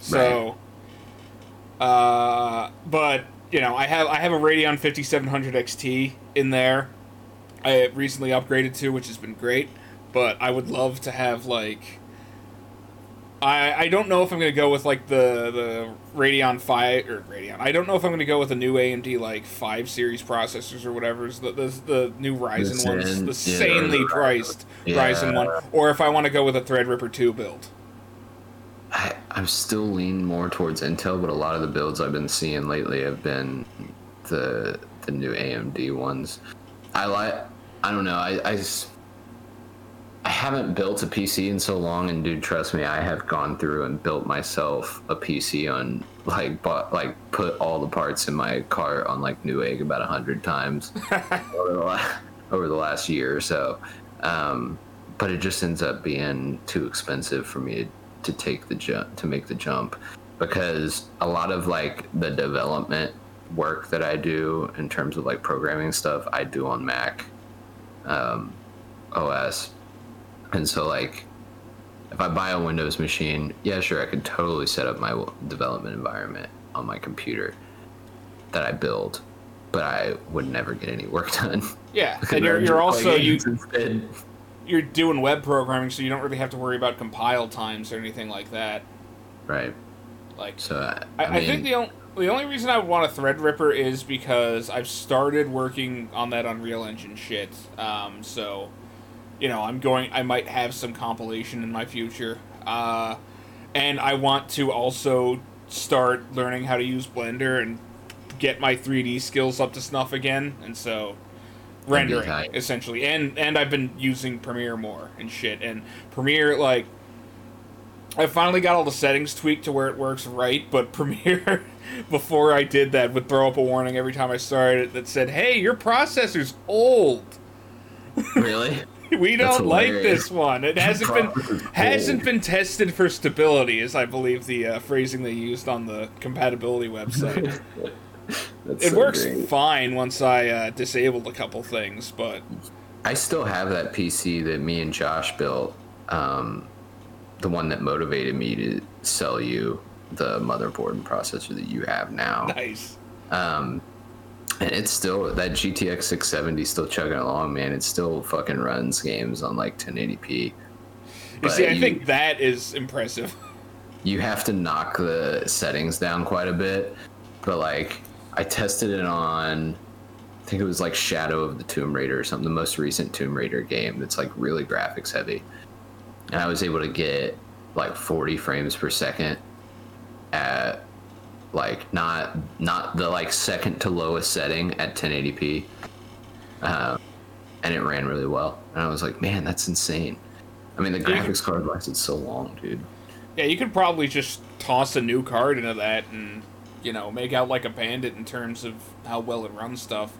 Speaker 1: So, right. uh, but you know, I have I have a Radeon 5700 XT in there. I recently upgraded to, which has been great. But I would love to have like I, I don't know if I'm gonna go with like the the Radeon five or Radeon. I don't know if I'm gonna go with the new AMD like five series processors or whatever. The the, the new Ryzen ones, the insanely yeah, priced yeah. Ryzen one, or if I want to go with a Threadripper two build.
Speaker 2: I, I'm still leaning more towards Intel, but a lot of the builds I've been seeing lately have been the the new AMD ones. I like. I don't know. I, I I haven't built a PC in so long, and dude, trust me, I have gone through and built myself a PC on like bought like put all the parts in my cart on like Newegg about a hundred times over, the last, over the last year or so. Um, but it just ends up being too expensive for me to take the jump to make the jump because a lot of like the development work that I do in terms of like programming stuff I do on Mac um, OS and so, like, if I buy a Windows machine, yeah, sure, I could totally set up my development environment on my computer that I build, but I would never get any work done.
Speaker 1: Yeah, and you're, you're also you instead. you're doing web programming, so you don't really have to worry about compile times or anything like that.
Speaker 2: Right.
Speaker 1: Like, so I, I, mean, I think the only the only reason I want a Threadripper is because I've started working on that Unreal Engine shit. Um, so you know, I'm going. I might have some compilation in my future, uh, and I want to also start learning how to use Blender and get my 3D skills up to snuff again. And so, rendering essentially, and and I've been using Premiere more and shit. And Premiere, like, I finally got all the settings tweaked to where it works right, but Premiere before I did that would throw up a warning every time I started it that said, "Hey, your processor's old.
Speaker 2: Really?
Speaker 1: We don't like this one. It hasn't been hasn't been tested for stability." Is I believe the uh, phrasing they used on the compatibility website. It
Speaker 2: so
Speaker 1: works
Speaker 2: great.
Speaker 1: fine once I uh, disabled a couple things, but
Speaker 2: I still have that PC that me and Josh built. Um, the one that motivated me to sell you the motherboard and processor that you have now.
Speaker 1: nice.
Speaker 2: Um, and it's still that GTX 670 still chugging along, man. It still fucking runs games on like 1080p.
Speaker 1: You
Speaker 2: But
Speaker 1: see, I
Speaker 2: you-
Speaker 1: think that is impressive.
Speaker 2: you have to knock the settings down quite a bit. But like, I tested it on, I think it was like Shadow of the Tomb Raider or something, the most recent Tomb Raider game that's like really graphics heavy. And I was able to get like 40 frames per second at like not not the like second to lowest setting at 1080p. Um, and it ran really well. And I was like, man, that's insane. I mean, the
Speaker 1: Yeah, you
Speaker 2: graphics card lasted so long, dude.
Speaker 1: Yeah, you could probably just toss a new card into that and, you know, make out like a bandit in terms of how well it runs stuff.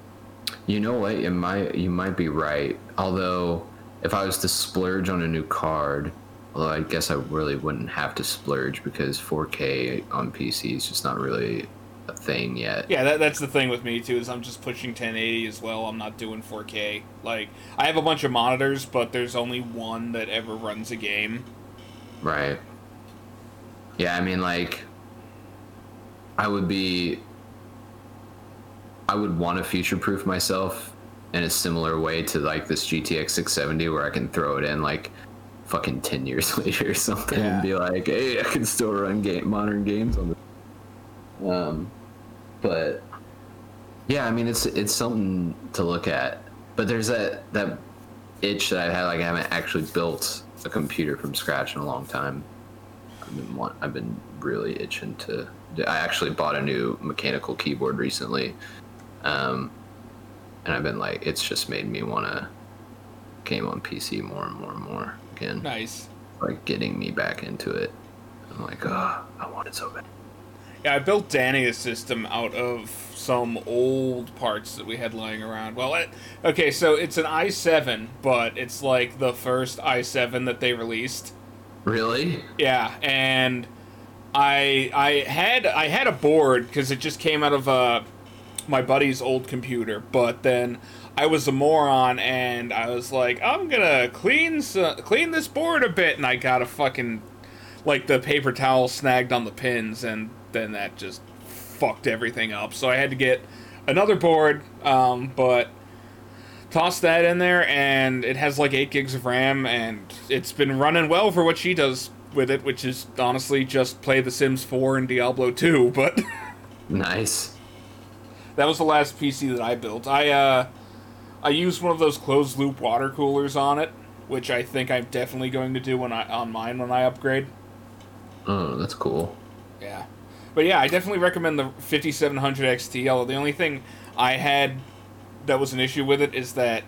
Speaker 2: You know what? It might you might be right. Although, if I was to splurge on a new card, although I guess I really wouldn't have to splurge because 4K on PC is just not really a thing yet.
Speaker 1: Yeah, that, that's the thing with me too. Is I'm just pushing 1080 as well. I'm not doing 4K. Like I have a bunch of monitors, but there's only one that ever runs a game.
Speaker 2: Right. Yeah, I mean, like, I would be. I would want to future proof myself in a similar way to like this GTX 670 where I can throw it in like fucking 10 years later or something
Speaker 1: Yeah.
Speaker 2: and be like, hey, I can still run game modern games on this. Um, but yeah, I mean, it's it's something to look at. But there's that that itch that I had, like I haven't actually built a computer from scratch in a long time. I've been want, I've been really itching to. I actually bought a new mechanical keyboard recently, um, and I've been like, it's just made me want to game on PC more and more and more
Speaker 1: Nice.
Speaker 2: Like getting me back into it. I'm like, oh, I want it so bad.
Speaker 1: Yeah, I built Danny's system out of some old parts that we had lying around. Well, it, okay, so it's an i7, but it's like the first i7 that they released.
Speaker 2: Really?
Speaker 1: Yeah, and I I had I had a board because it just came out of uh, my buddy's old computer, but then I was a moron and I was like, I'm gonna clean clean this board a bit, and I got a fucking like the paper towel snagged on the pins, and then that just fucked everything up. So I had to get another board, um, but toss that in there and it has like 8 gigs of ram and it's been running well for what she does with it which is honestly just play the sims 4 and diablo 2 but
Speaker 2: Nice.
Speaker 1: that was the last pc that i built i uh i used one of those closed loop water coolers on it which i think i'm definitely going to do when i on mine when i upgrade
Speaker 2: Oh, that's cool.
Speaker 1: Yeah. But yeah, I definitely recommend the 5700 XT. Although the only thing I had that was an issue with it is that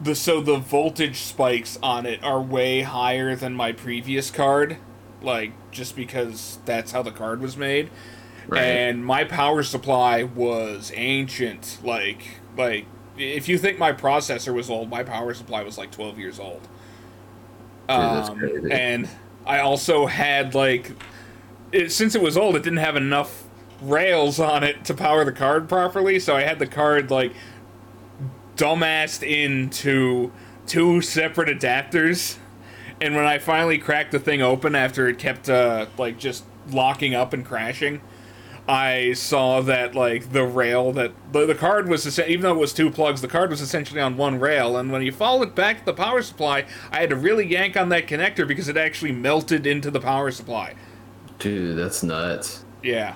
Speaker 1: the so the voltage spikes on it are way higher than my previous card, like just because that's how the card was made.
Speaker 2: Right.
Speaker 1: And my power supply was ancient. Like like if you think my processor was old, my power supply was like 12 years old. Um,
Speaker 2: crazy.
Speaker 1: and I also had like it, since it was old, it didn't have enough rails on it to power the card properly, so I had the card like dumbassed into two separate adapters. And when I finally cracked the thing open after it kept uh, like just locking up and crashing, I saw that like the rail that the, the card was even though it was two plugs, the card was essentially on one rail. And when you followed it back to the power supply, I had to really yank on that connector because it actually melted into the power supply.
Speaker 2: Dude, that's nuts.
Speaker 1: Yeah.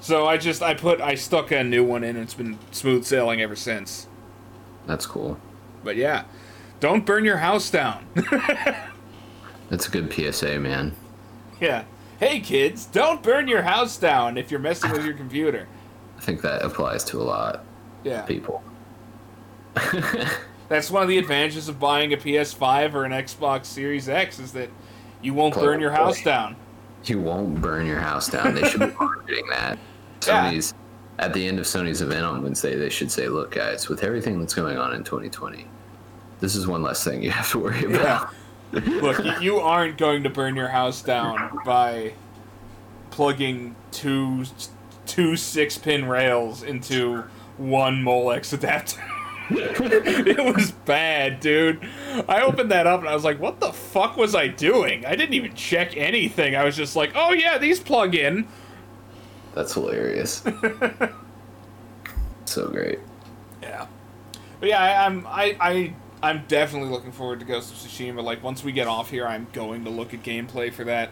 Speaker 1: So I just I put I stuck a new one in and it's been smooth sailing ever since.
Speaker 2: That's cool.
Speaker 1: But yeah. Don't burn your house down.
Speaker 2: That's a good PSA, man.
Speaker 1: yeah. Hey kids, don't burn your house down if you're messing with your computer.
Speaker 2: I think that applies to a lot
Speaker 1: Yeah.
Speaker 2: of people.
Speaker 1: That's one of the advantages of buying a PS5 or an Xbox Series X is that you won't burn your house down.
Speaker 2: You won't burn your house down. They should be marketing that. Sony's at the end of Sony's event on Wednesday, they should say, "Look, guys, with everything that's going on in 2020, this is one less thing you have to worry about."
Speaker 1: Yeah. Look, you aren't going to burn your house down by plugging two two six pin rails into one Molex adapter. it was bad, dude. I opened that up and I was like, "What the fuck was I doing?" I didn't even check anything. I was just like, "Oh yeah, these plug in."
Speaker 2: That's hilarious. so great.
Speaker 1: Yeah, but yeah, I, I'm I, I I'm definitely looking forward to Ghost of Tsushima. Like once we get off here, I'm going to look at gameplay for that.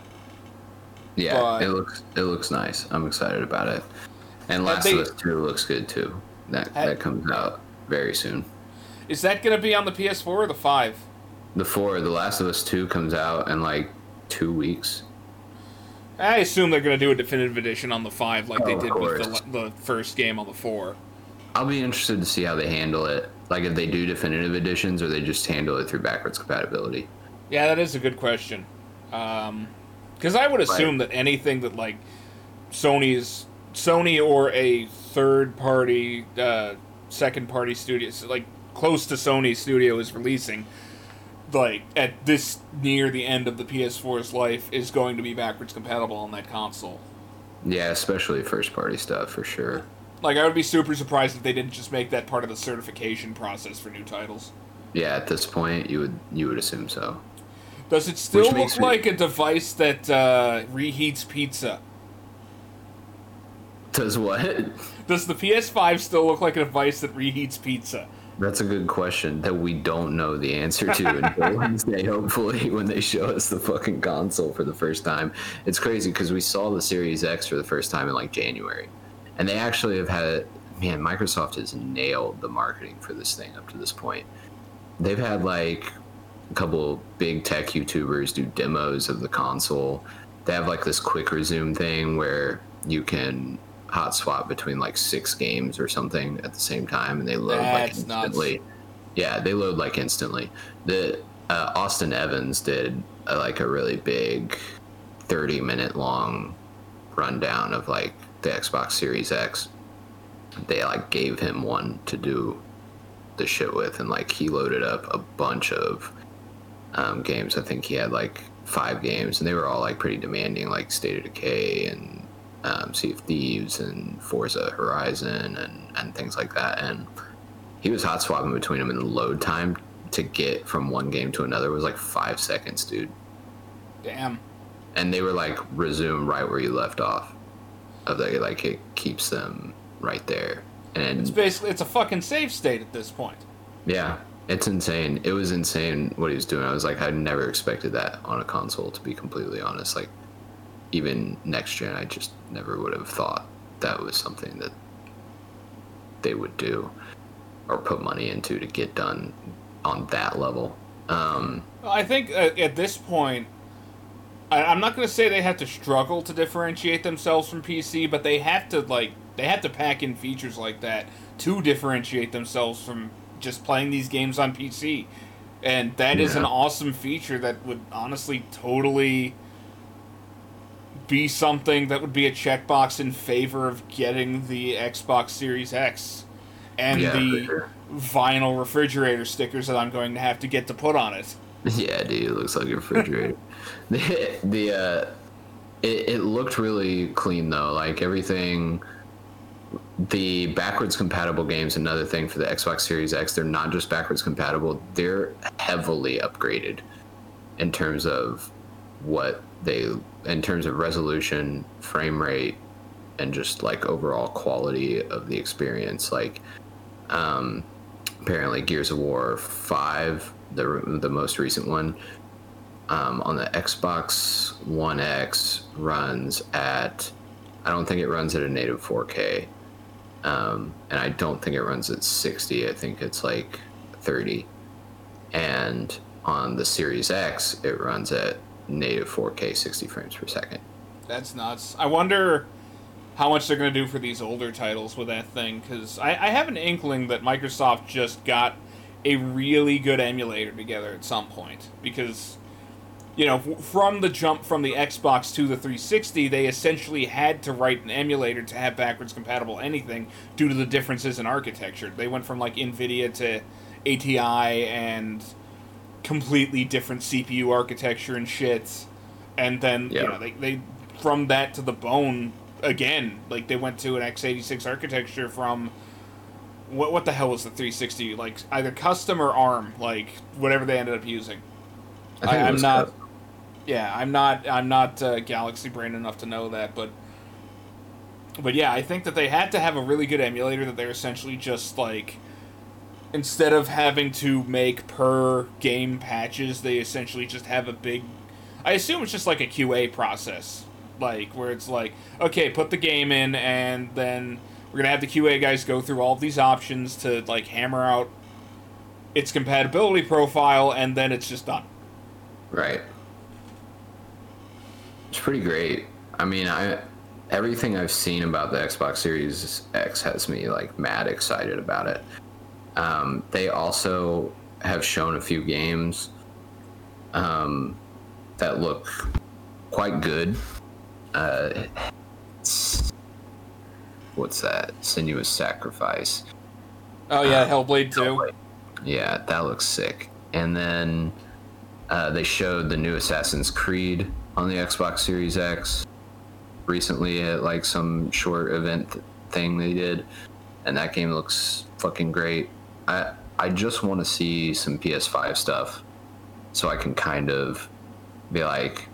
Speaker 2: Yeah,
Speaker 1: But-
Speaker 2: it looks it looks nice. I'm excited about it. And Last
Speaker 1: they-
Speaker 2: of Us Two looks good too. That
Speaker 1: Had-
Speaker 2: that comes out very soon.
Speaker 1: Is that gonna be on the PS4 or the five?
Speaker 2: The four, The Last of Us Two comes out in like two weeks.
Speaker 1: I assume they're gonna do a definitive edition on the five, like they
Speaker 2: Oh, of
Speaker 1: did with the, the first game on the four.
Speaker 2: I'll be interested to see how they handle it. Like if they do definitive editions or they just handle it through backwards compatibility.
Speaker 1: Yeah, that is a good question. Because I would assume that anything that like Sony's Sony or a third party, uh, second party studio, like close to Sony studio is releasing, like at this near the end of the PS4's life, is going to be backwards compatible on that console.
Speaker 2: Yeah, especially first party stuff for sure.
Speaker 1: Like I would be super surprised if they didn't just make that part of the certification process for new titles.
Speaker 2: Yeah, at this point you would you would assume so.
Speaker 1: Does it still look
Speaker 2: me-
Speaker 1: like a device that uh, reheats pizza?
Speaker 2: Does what?
Speaker 1: Does the PS5 still look like a device that reheats pizza?
Speaker 2: That's a good question that we don't know the answer to until Wednesday, hopefully, when they show us the fucking console for the first time. It's crazy because we saw the Series X for the first time in like January. And they actually have had, man, Microsoft has nailed the marketing for this thing up to this point. They've had like a couple big tech YouTubers do demos of the console. They have like this quick resume thing where you can hot swap between like six games or something at the same time and they load like
Speaker 1: That's nuts.
Speaker 2: instantly. Yeah, they load like instantly. The uh, Austin Evans did uh, like a really big 30 minute long rundown of like the Xbox Series X. They like gave him one to do the shit with and like he loaded up a bunch of um, games. I think he had like five games and they were all like pretty demanding like State of Decay and um, Sea of Thieves and Forza Horizon and, and things like that. And he was hot swapping between them, and the load time to get from one game to another was like five seconds, dude.
Speaker 1: Damn.
Speaker 2: And they were like resume right where you left off. Of the like it keeps them right there. And
Speaker 1: It's basically it's a fucking safe state at this point.
Speaker 2: yeah, it's insane. It was insane what he was doing. I was like, I never expected that on a console. To be completely honest, like even next gen, I just never would have thought that was something that they would do or put money into to get done on that level. Um,
Speaker 1: I think uh, at this point, I, I'm not going to say they have to struggle to differentiate themselves from PC, but they have to like they have to pack in features like that to differentiate themselves from just playing these games on PC. And that is an awesome feature that would honestly totally be something that would be a checkbox in favor of getting the Xbox Series X and
Speaker 2: Yeah,
Speaker 1: the
Speaker 2: sure.
Speaker 1: vinyl refrigerator stickers that I'm going to have to get to put on it.
Speaker 2: Yeah, dude, it looks like a refrigerator. the the uh, it, it looked really clean though. Like everything, the backwards compatible games. Another thing for the Xbox Series X, they're not just backwards compatible. They're heavily upgraded in terms of what they, in terms of resolution, frame rate, and just like overall quality of the experience. Like, um, apparently Gears of War 5, the the most recent one, um, on the Xbox One X runs at I don't think it runs at a native 4K. Um, and I don't think it runs at 60. I think it's like 30. And on the Series X, it runs at native 4K 60 frames per second.
Speaker 1: That's nuts. I wonder how much they're going to do for these older titles with that thing, because I, I have an inkling that Microsoft just got a really good emulator together at some point. Because you know, from the jump from the Xbox to the 360, they essentially had to write an emulator to have backwards compatible anything due to the differences in architecture. They went from like NVIDIA to ATI and completely different CPU architecture and shit. And then,
Speaker 2: Yeah.
Speaker 1: you know, they, they, from that to the bone, again, like they went to an x86 architecture from. What, what the hell was the 360? Like either custom or ARM, like whatever they ended up using.
Speaker 2: I
Speaker 1: i'm not-
Speaker 2: custom.
Speaker 1: Yeah, I'm not I'm not uh, galaxy brain enough to know that, but but yeah, I think that they had to have a really good emulator that they're essentially just like instead of having to make per game patches, they essentially just have a big I assume it's just like a QA process, like where it's like, okay, put the game in and then we're to have the QA guys go through all these options to like hammer out its compatibility profile and then it's just done.
Speaker 2: Right. It's pretty great. I mean, I everything I've seen about the Xbox Series X has me like mad excited about it. Um, they also have shown a few games um, that look quite good. Uh, what's that? Senua's Sacrifice.
Speaker 1: Oh yeah, Hellblade 2.
Speaker 2: Yeah, that looks sick. And then uh, they showed the new Assassin's Creed on the Xbox Series X recently at like some short event th- thing they did, and that game looks fucking great. I I just want to see some PS5 stuff, so I can kind of be like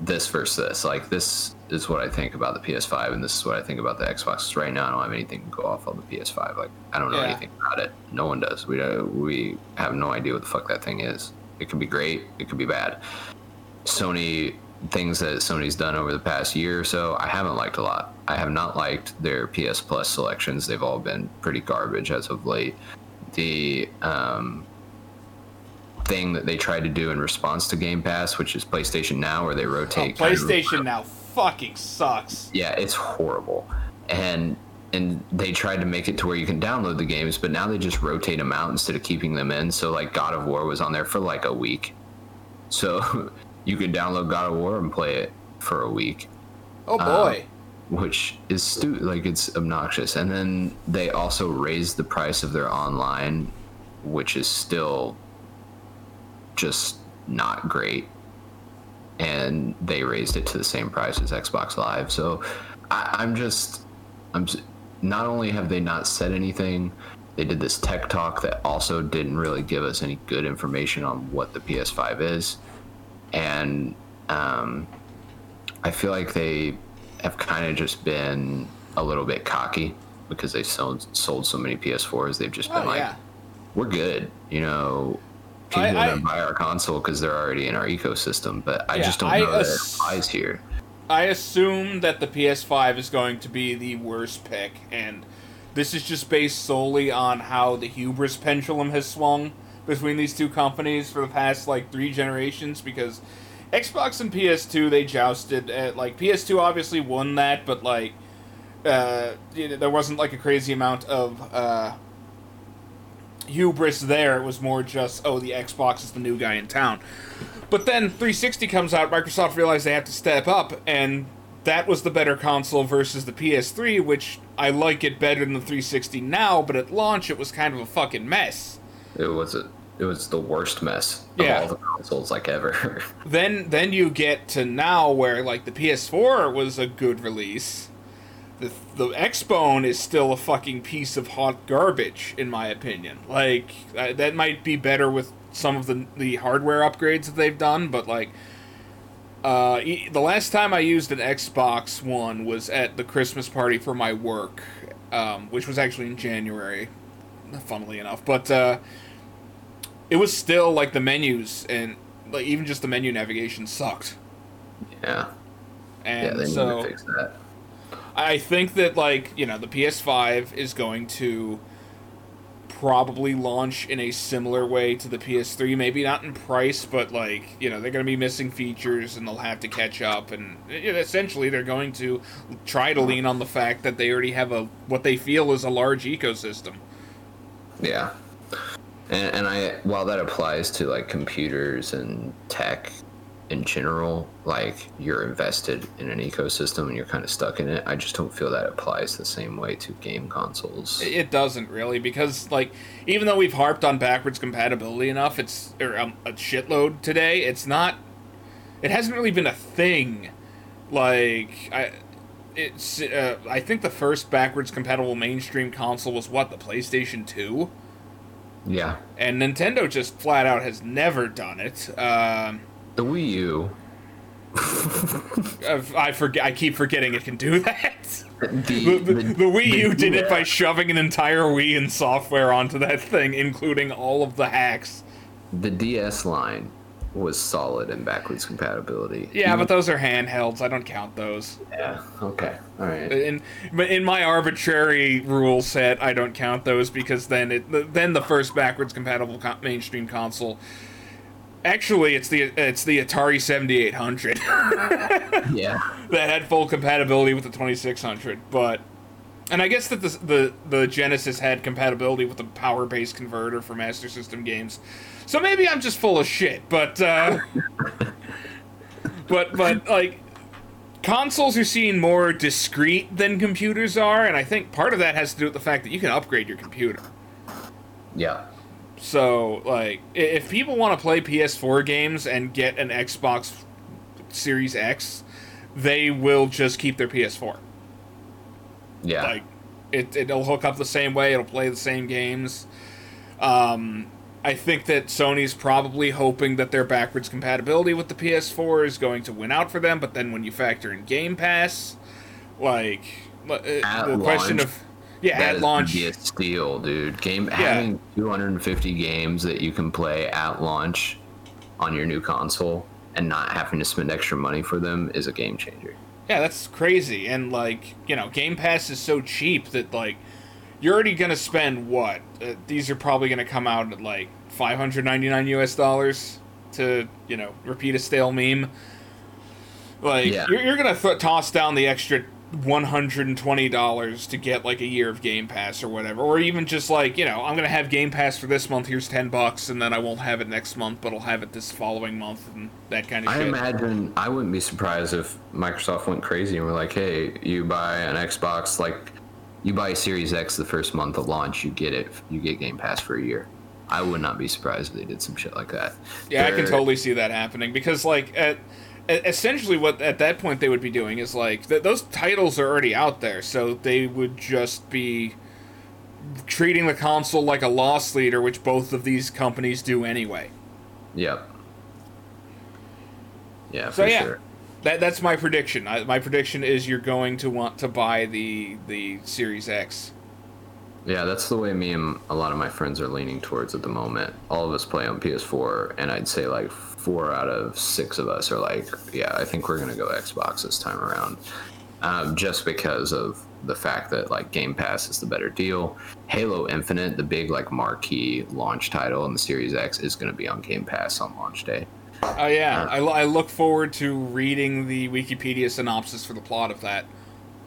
Speaker 2: this versus this. Like this is what I think about the PS5, and this is what I think about the Xbox. Right now, I don't have anything to go off on the PS5. Like I don't know
Speaker 1: Yeah.
Speaker 2: anything about it. No one does. We uh, we have no idea what the fuck that thing is. It could be great. It could be bad. Sony things that Sony's done over the past year or so, I haven't liked a lot. I have not liked their PS Plus selections. They've all been pretty garbage as of late. The um, thing that they tried to do in response to Game Pass, which is PlayStation Now, where they
Speaker 1: Oh,
Speaker 2: rotate. of-
Speaker 1: PlayStation now fucking sucks.
Speaker 2: yeah, it's horrible. And and they tried to make it to where you can download the games, but now they just rotate them out instead of keeping them in. So like God of War was on there for like a week. So you could download God of War and play it for a week,
Speaker 1: Oh um, boy.
Speaker 2: which is stu- like it's obnoxious. And then they also raised the price of their online, which is still just not great and they raised it to the same price as Xbox Live. So I, I'm just, I'm not only have they not said anything, they did this tech talk that also didn't really give us any good information on what the PS5 is, and um, I feel like they have kind of just been a little bit cocky because they sold sold so many PS4s. They've just been
Speaker 1: Oh
Speaker 2: like,
Speaker 1: yeah.
Speaker 2: we're good, you know. People
Speaker 1: I-
Speaker 2: are
Speaker 1: I-
Speaker 2: buy our console because they're already in our ecosystem, but I
Speaker 1: Yeah,
Speaker 2: just don't
Speaker 1: I
Speaker 2: know that it applies here.
Speaker 1: I assume that the PS5 is going to be the worst pick, and this is just based solely on how the hubris pendulum has swung between these two companies for the past like three generations. Because Xbox and PS2 they jousted. At, like PS2 obviously won that, but like uh, you know, there wasn't like a crazy amount of uh, hubris there. It was more just oh the Xbox is the new guy in town. But then 360 comes out, Microsoft realized they have to step up, and that was the better console versus the PS3, which I like it better than the 360 now, but at launch it was kind of a fucking mess.
Speaker 2: It was a, it was the worst mess of
Speaker 1: Yeah.
Speaker 2: all the consoles like ever.
Speaker 1: Then then you get to now where like the PS4 was a good release. The the Xbone is still a fucking piece of hot garbage in my opinion. Like uh, that might be better with some of the the hardware upgrades that they've done, but like uh, the last time I used an Xbox One was at the Christmas party for my work, um, which was actually in January, funnily enough. But uh, it was still like the menus and like even just the menu navigation sucked.
Speaker 2: yeah, yeah,
Speaker 1: And
Speaker 2: they need
Speaker 1: so
Speaker 2: to fix that.
Speaker 1: I think that like you know the PS5 is going to probably launch in a similar way to the PS3. Maybe not in price, but like you know they're going to be missing features and they'll have to catch up. And you know, essentially they're going to try to lean on the fact that they already have a what they feel is a large ecosystem.
Speaker 2: Yeah, and, and I while that applies to like computers and tech, in general, like you're invested in an ecosystem and you're kind of stuck in it. I just don't feel that applies the same way to game consoles.
Speaker 1: It doesn't really because like even though we've harped on backwards compatibility enough, it's or um, a shitload today. It's not. It hasn't really been a thing. Like I, it's. Uh, I think the first backwards compatible mainstream console was what the PlayStation Two.
Speaker 2: Yeah.
Speaker 1: And Nintendo just flat out has never done it. Um,
Speaker 2: the Wii U.
Speaker 1: I forget. I keep forgetting it can do that.
Speaker 2: The,
Speaker 1: The, the,
Speaker 2: the-
Speaker 1: Wii U did it by shoving an entire Wii in software onto that thing, including all of the hacks.
Speaker 2: the DS line was solid in backwards compatibility.
Speaker 1: Yeah, but those are handhelds. I don't count those.
Speaker 2: yeah, okay, all right.
Speaker 1: In but in my arbitrary rule set, I don't count those because then it then the first backwards compatible co- mainstream console. Actually, it's the it's the Atari Seventy Eight Hundred
Speaker 2: Yeah,
Speaker 1: that had full compatibility with the Twenty Six Hundred, but. And I guess that the, the the Genesis had compatibility with the Power Base Converter for Master System games, so maybe I'm just full of shit. But uh, but but like consoles are seen more discreet than computers are, and I think part of that has to do with the fact that you can upgrade your computer.
Speaker 2: yeah,
Speaker 1: So like if people want to play PS4 games and get an Xbox Series X, they will just keep their PS4.
Speaker 2: yeah.
Speaker 1: Like it it'll hook up the same way, it'll play the same games. Um I think that Sony's probably hoping that their backwards compatibility with the PS4 is going to win out for them, but then when you factor in Game Pass, like uh,
Speaker 2: At
Speaker 1: the question of yeah,
Speaker 2: That
Speaker 1: at launch,
Speaker 2: be a steal, dude. Game having 250 games that you can play at launch on your new console and not having to spend extra money for them is a game changer.
Speaker 1: Yeah, that's crazy. And like, you know, Game Pass is so cheap that like you're already gonna spend what? Uh, these are probably gonna come out at like 599 US dollars to you know repeat a stale meme. Like
Speaker 2: Yeah.
Speaker 1: you're, you're gonna th- toss down the extra 120 dollars to get like a year of Game Pass or whatever, or even just like you know I'm gonna have Game Pass for this month. Here's 10 bucks, and then I won't have it next month, but I'll have it this following month, and that kind of shit.
Speaker 2: I
Speaker 1: shit.
Speaker 2: imagine I wouldn't be surprised if Microsoft went crazy and were like, "Hey, you buy an Xbox, like you buy a Series X the first month of launch, you get it, you get Game Pass for a year." I would not be surprised if they did some shit like that.
Speaker 1: Yeah, I can totally see that happening because, like, at, essentially, what at that point they would be doing is like th- those titles are already out there, so they would just be treating the console like a loss leader, which both of these companies do anyway.
Speaker 2: Yep. Yeah,
Speaker 1: So yeah,
Speaker 2: sure.
Speaker 1: that that's my prediction. I, my prediction is you're going to want to buy the the Series X.
Speaker 2: Yeah, that's the way me and a lot of my friends are leaning towards at the moment. All of us play on PS4, and I'd say like four out of six of us are like, yeah, I think we're gonna go Xbox this time around, um, just because of the fact that like Game Pass is the better deal. Halo Infinite, the big like marquee launch title in the Series X, is gonna be on Game Pass on launch day.
Speaker 1: Oh yeah, I, lo- I look forward to reading the Wikipedia synopsis for the plot of that.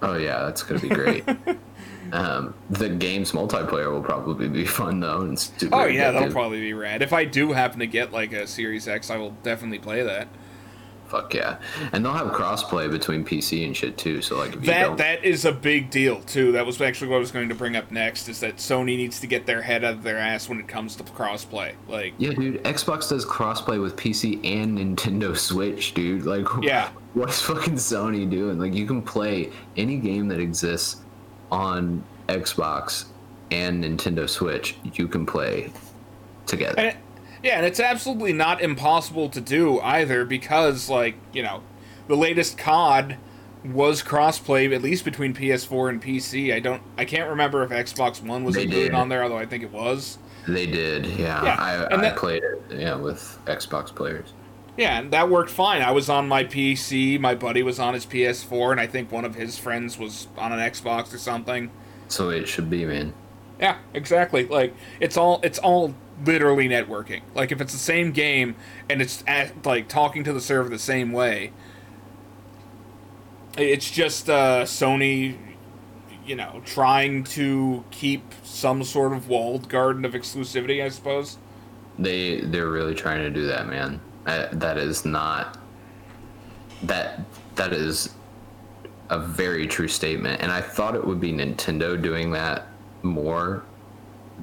Speaker 2: Oh yeah, that's gonna be great. um, the game's multiplayer will probably be fun though, and super
Speaker 1: Oh yeah, that'll probably be rad. If I do happen to get like a Series X, I will definitely play that.
Speaker 2: Fuck yeah. And they'll have crossplay between PC and shit too. So like if
Speaker 1: That that is a big deal too. That was actually what I was going to bring up next. Is that Sony needs to get their head out of their ass when it comes to crossplay. Like,
Speaker 2: Yeah, dude, Xbox does crossplay with PC and Nintendo Switch, dude. Like
Speaker 1: Yeah.
Speaker 2: what's fucking Sony doing? Like you can play any game that exists on Xbox and Nintendo Switch, you can play together.
Speaker 1: and yeah, and it's absolutely not impossible to do either because, like, you know, the latest COD was crossplay at least between PS4 and PC. I don't, I can't remember if Xbox One was included on there, although I think it was.
Speaker 2: They did, yeah.
Speaker 1: Yeah,
Speaker 2: I, I
Speaker 1: that-
Speaker 2: played it, yeah, with Xbox players.
Speaker 1: Yeah, and that worked fine. I was on my PC, my buddy was on his PS4, and I think one of his friends was on an Xbox or something.
Speaker 2: So it should be, man.
Speaker 1: Yeah, exactly. Like it's all it's all literally networking. Like if it's the same game and it's at, like talking to the server the same way, it's just uh, Sony, you know, trying to keep some sort of walled garden of exclusivity, I suppose.
Speaker 2: They they're really trying to do that, man. Uh, that is not that that is a very true statement, and I thought it would be Nintendo doing that more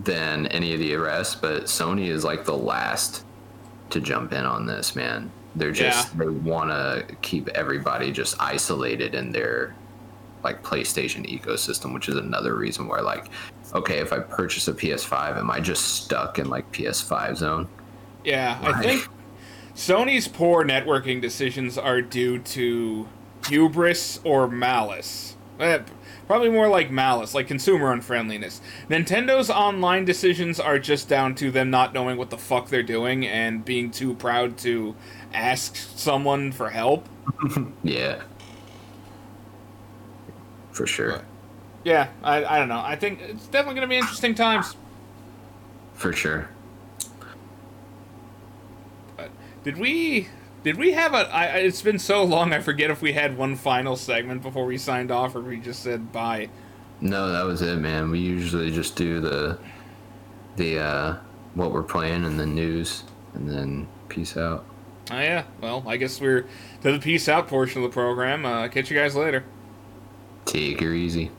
Speaker 2: than any of the rest, but Sony is like the last to jump in on this, man. They're just yeah. they want to keep everybody just isolated in their like PlayStation ecosystem, which is another reason why like okay, if I purchase a PS5, am I just stuck in like PS5 zone?
Speaker 1: Yeah, I think Sony's poor networking decisions are due to hubris or malice. Eh, probably more like malice, like consumer unfriendliness. Nintendo's online decisions are just down to them not knowing what the fuck they're doing and being too proud to ask someone for help.
Speaker 2: yeah. For sure.
Speaker 1: But, yeah, I, I don't know. I think it's definitely going to be interesting times.
Speaker 2: For sure.
Speaker 1: But did we did we have a? I, it's been so long. I forget if we had one final segment before we signed off, or we just said bye.
Speaker 2: No, that was it, man. We usually just do the the uh, what we're playing and the news, and then peace out.
Speaker 1: Oh yeah. Well, I guess we're to the peace out portion of the program. Uh, catch you guys later.
Speaker 2: Take her easy.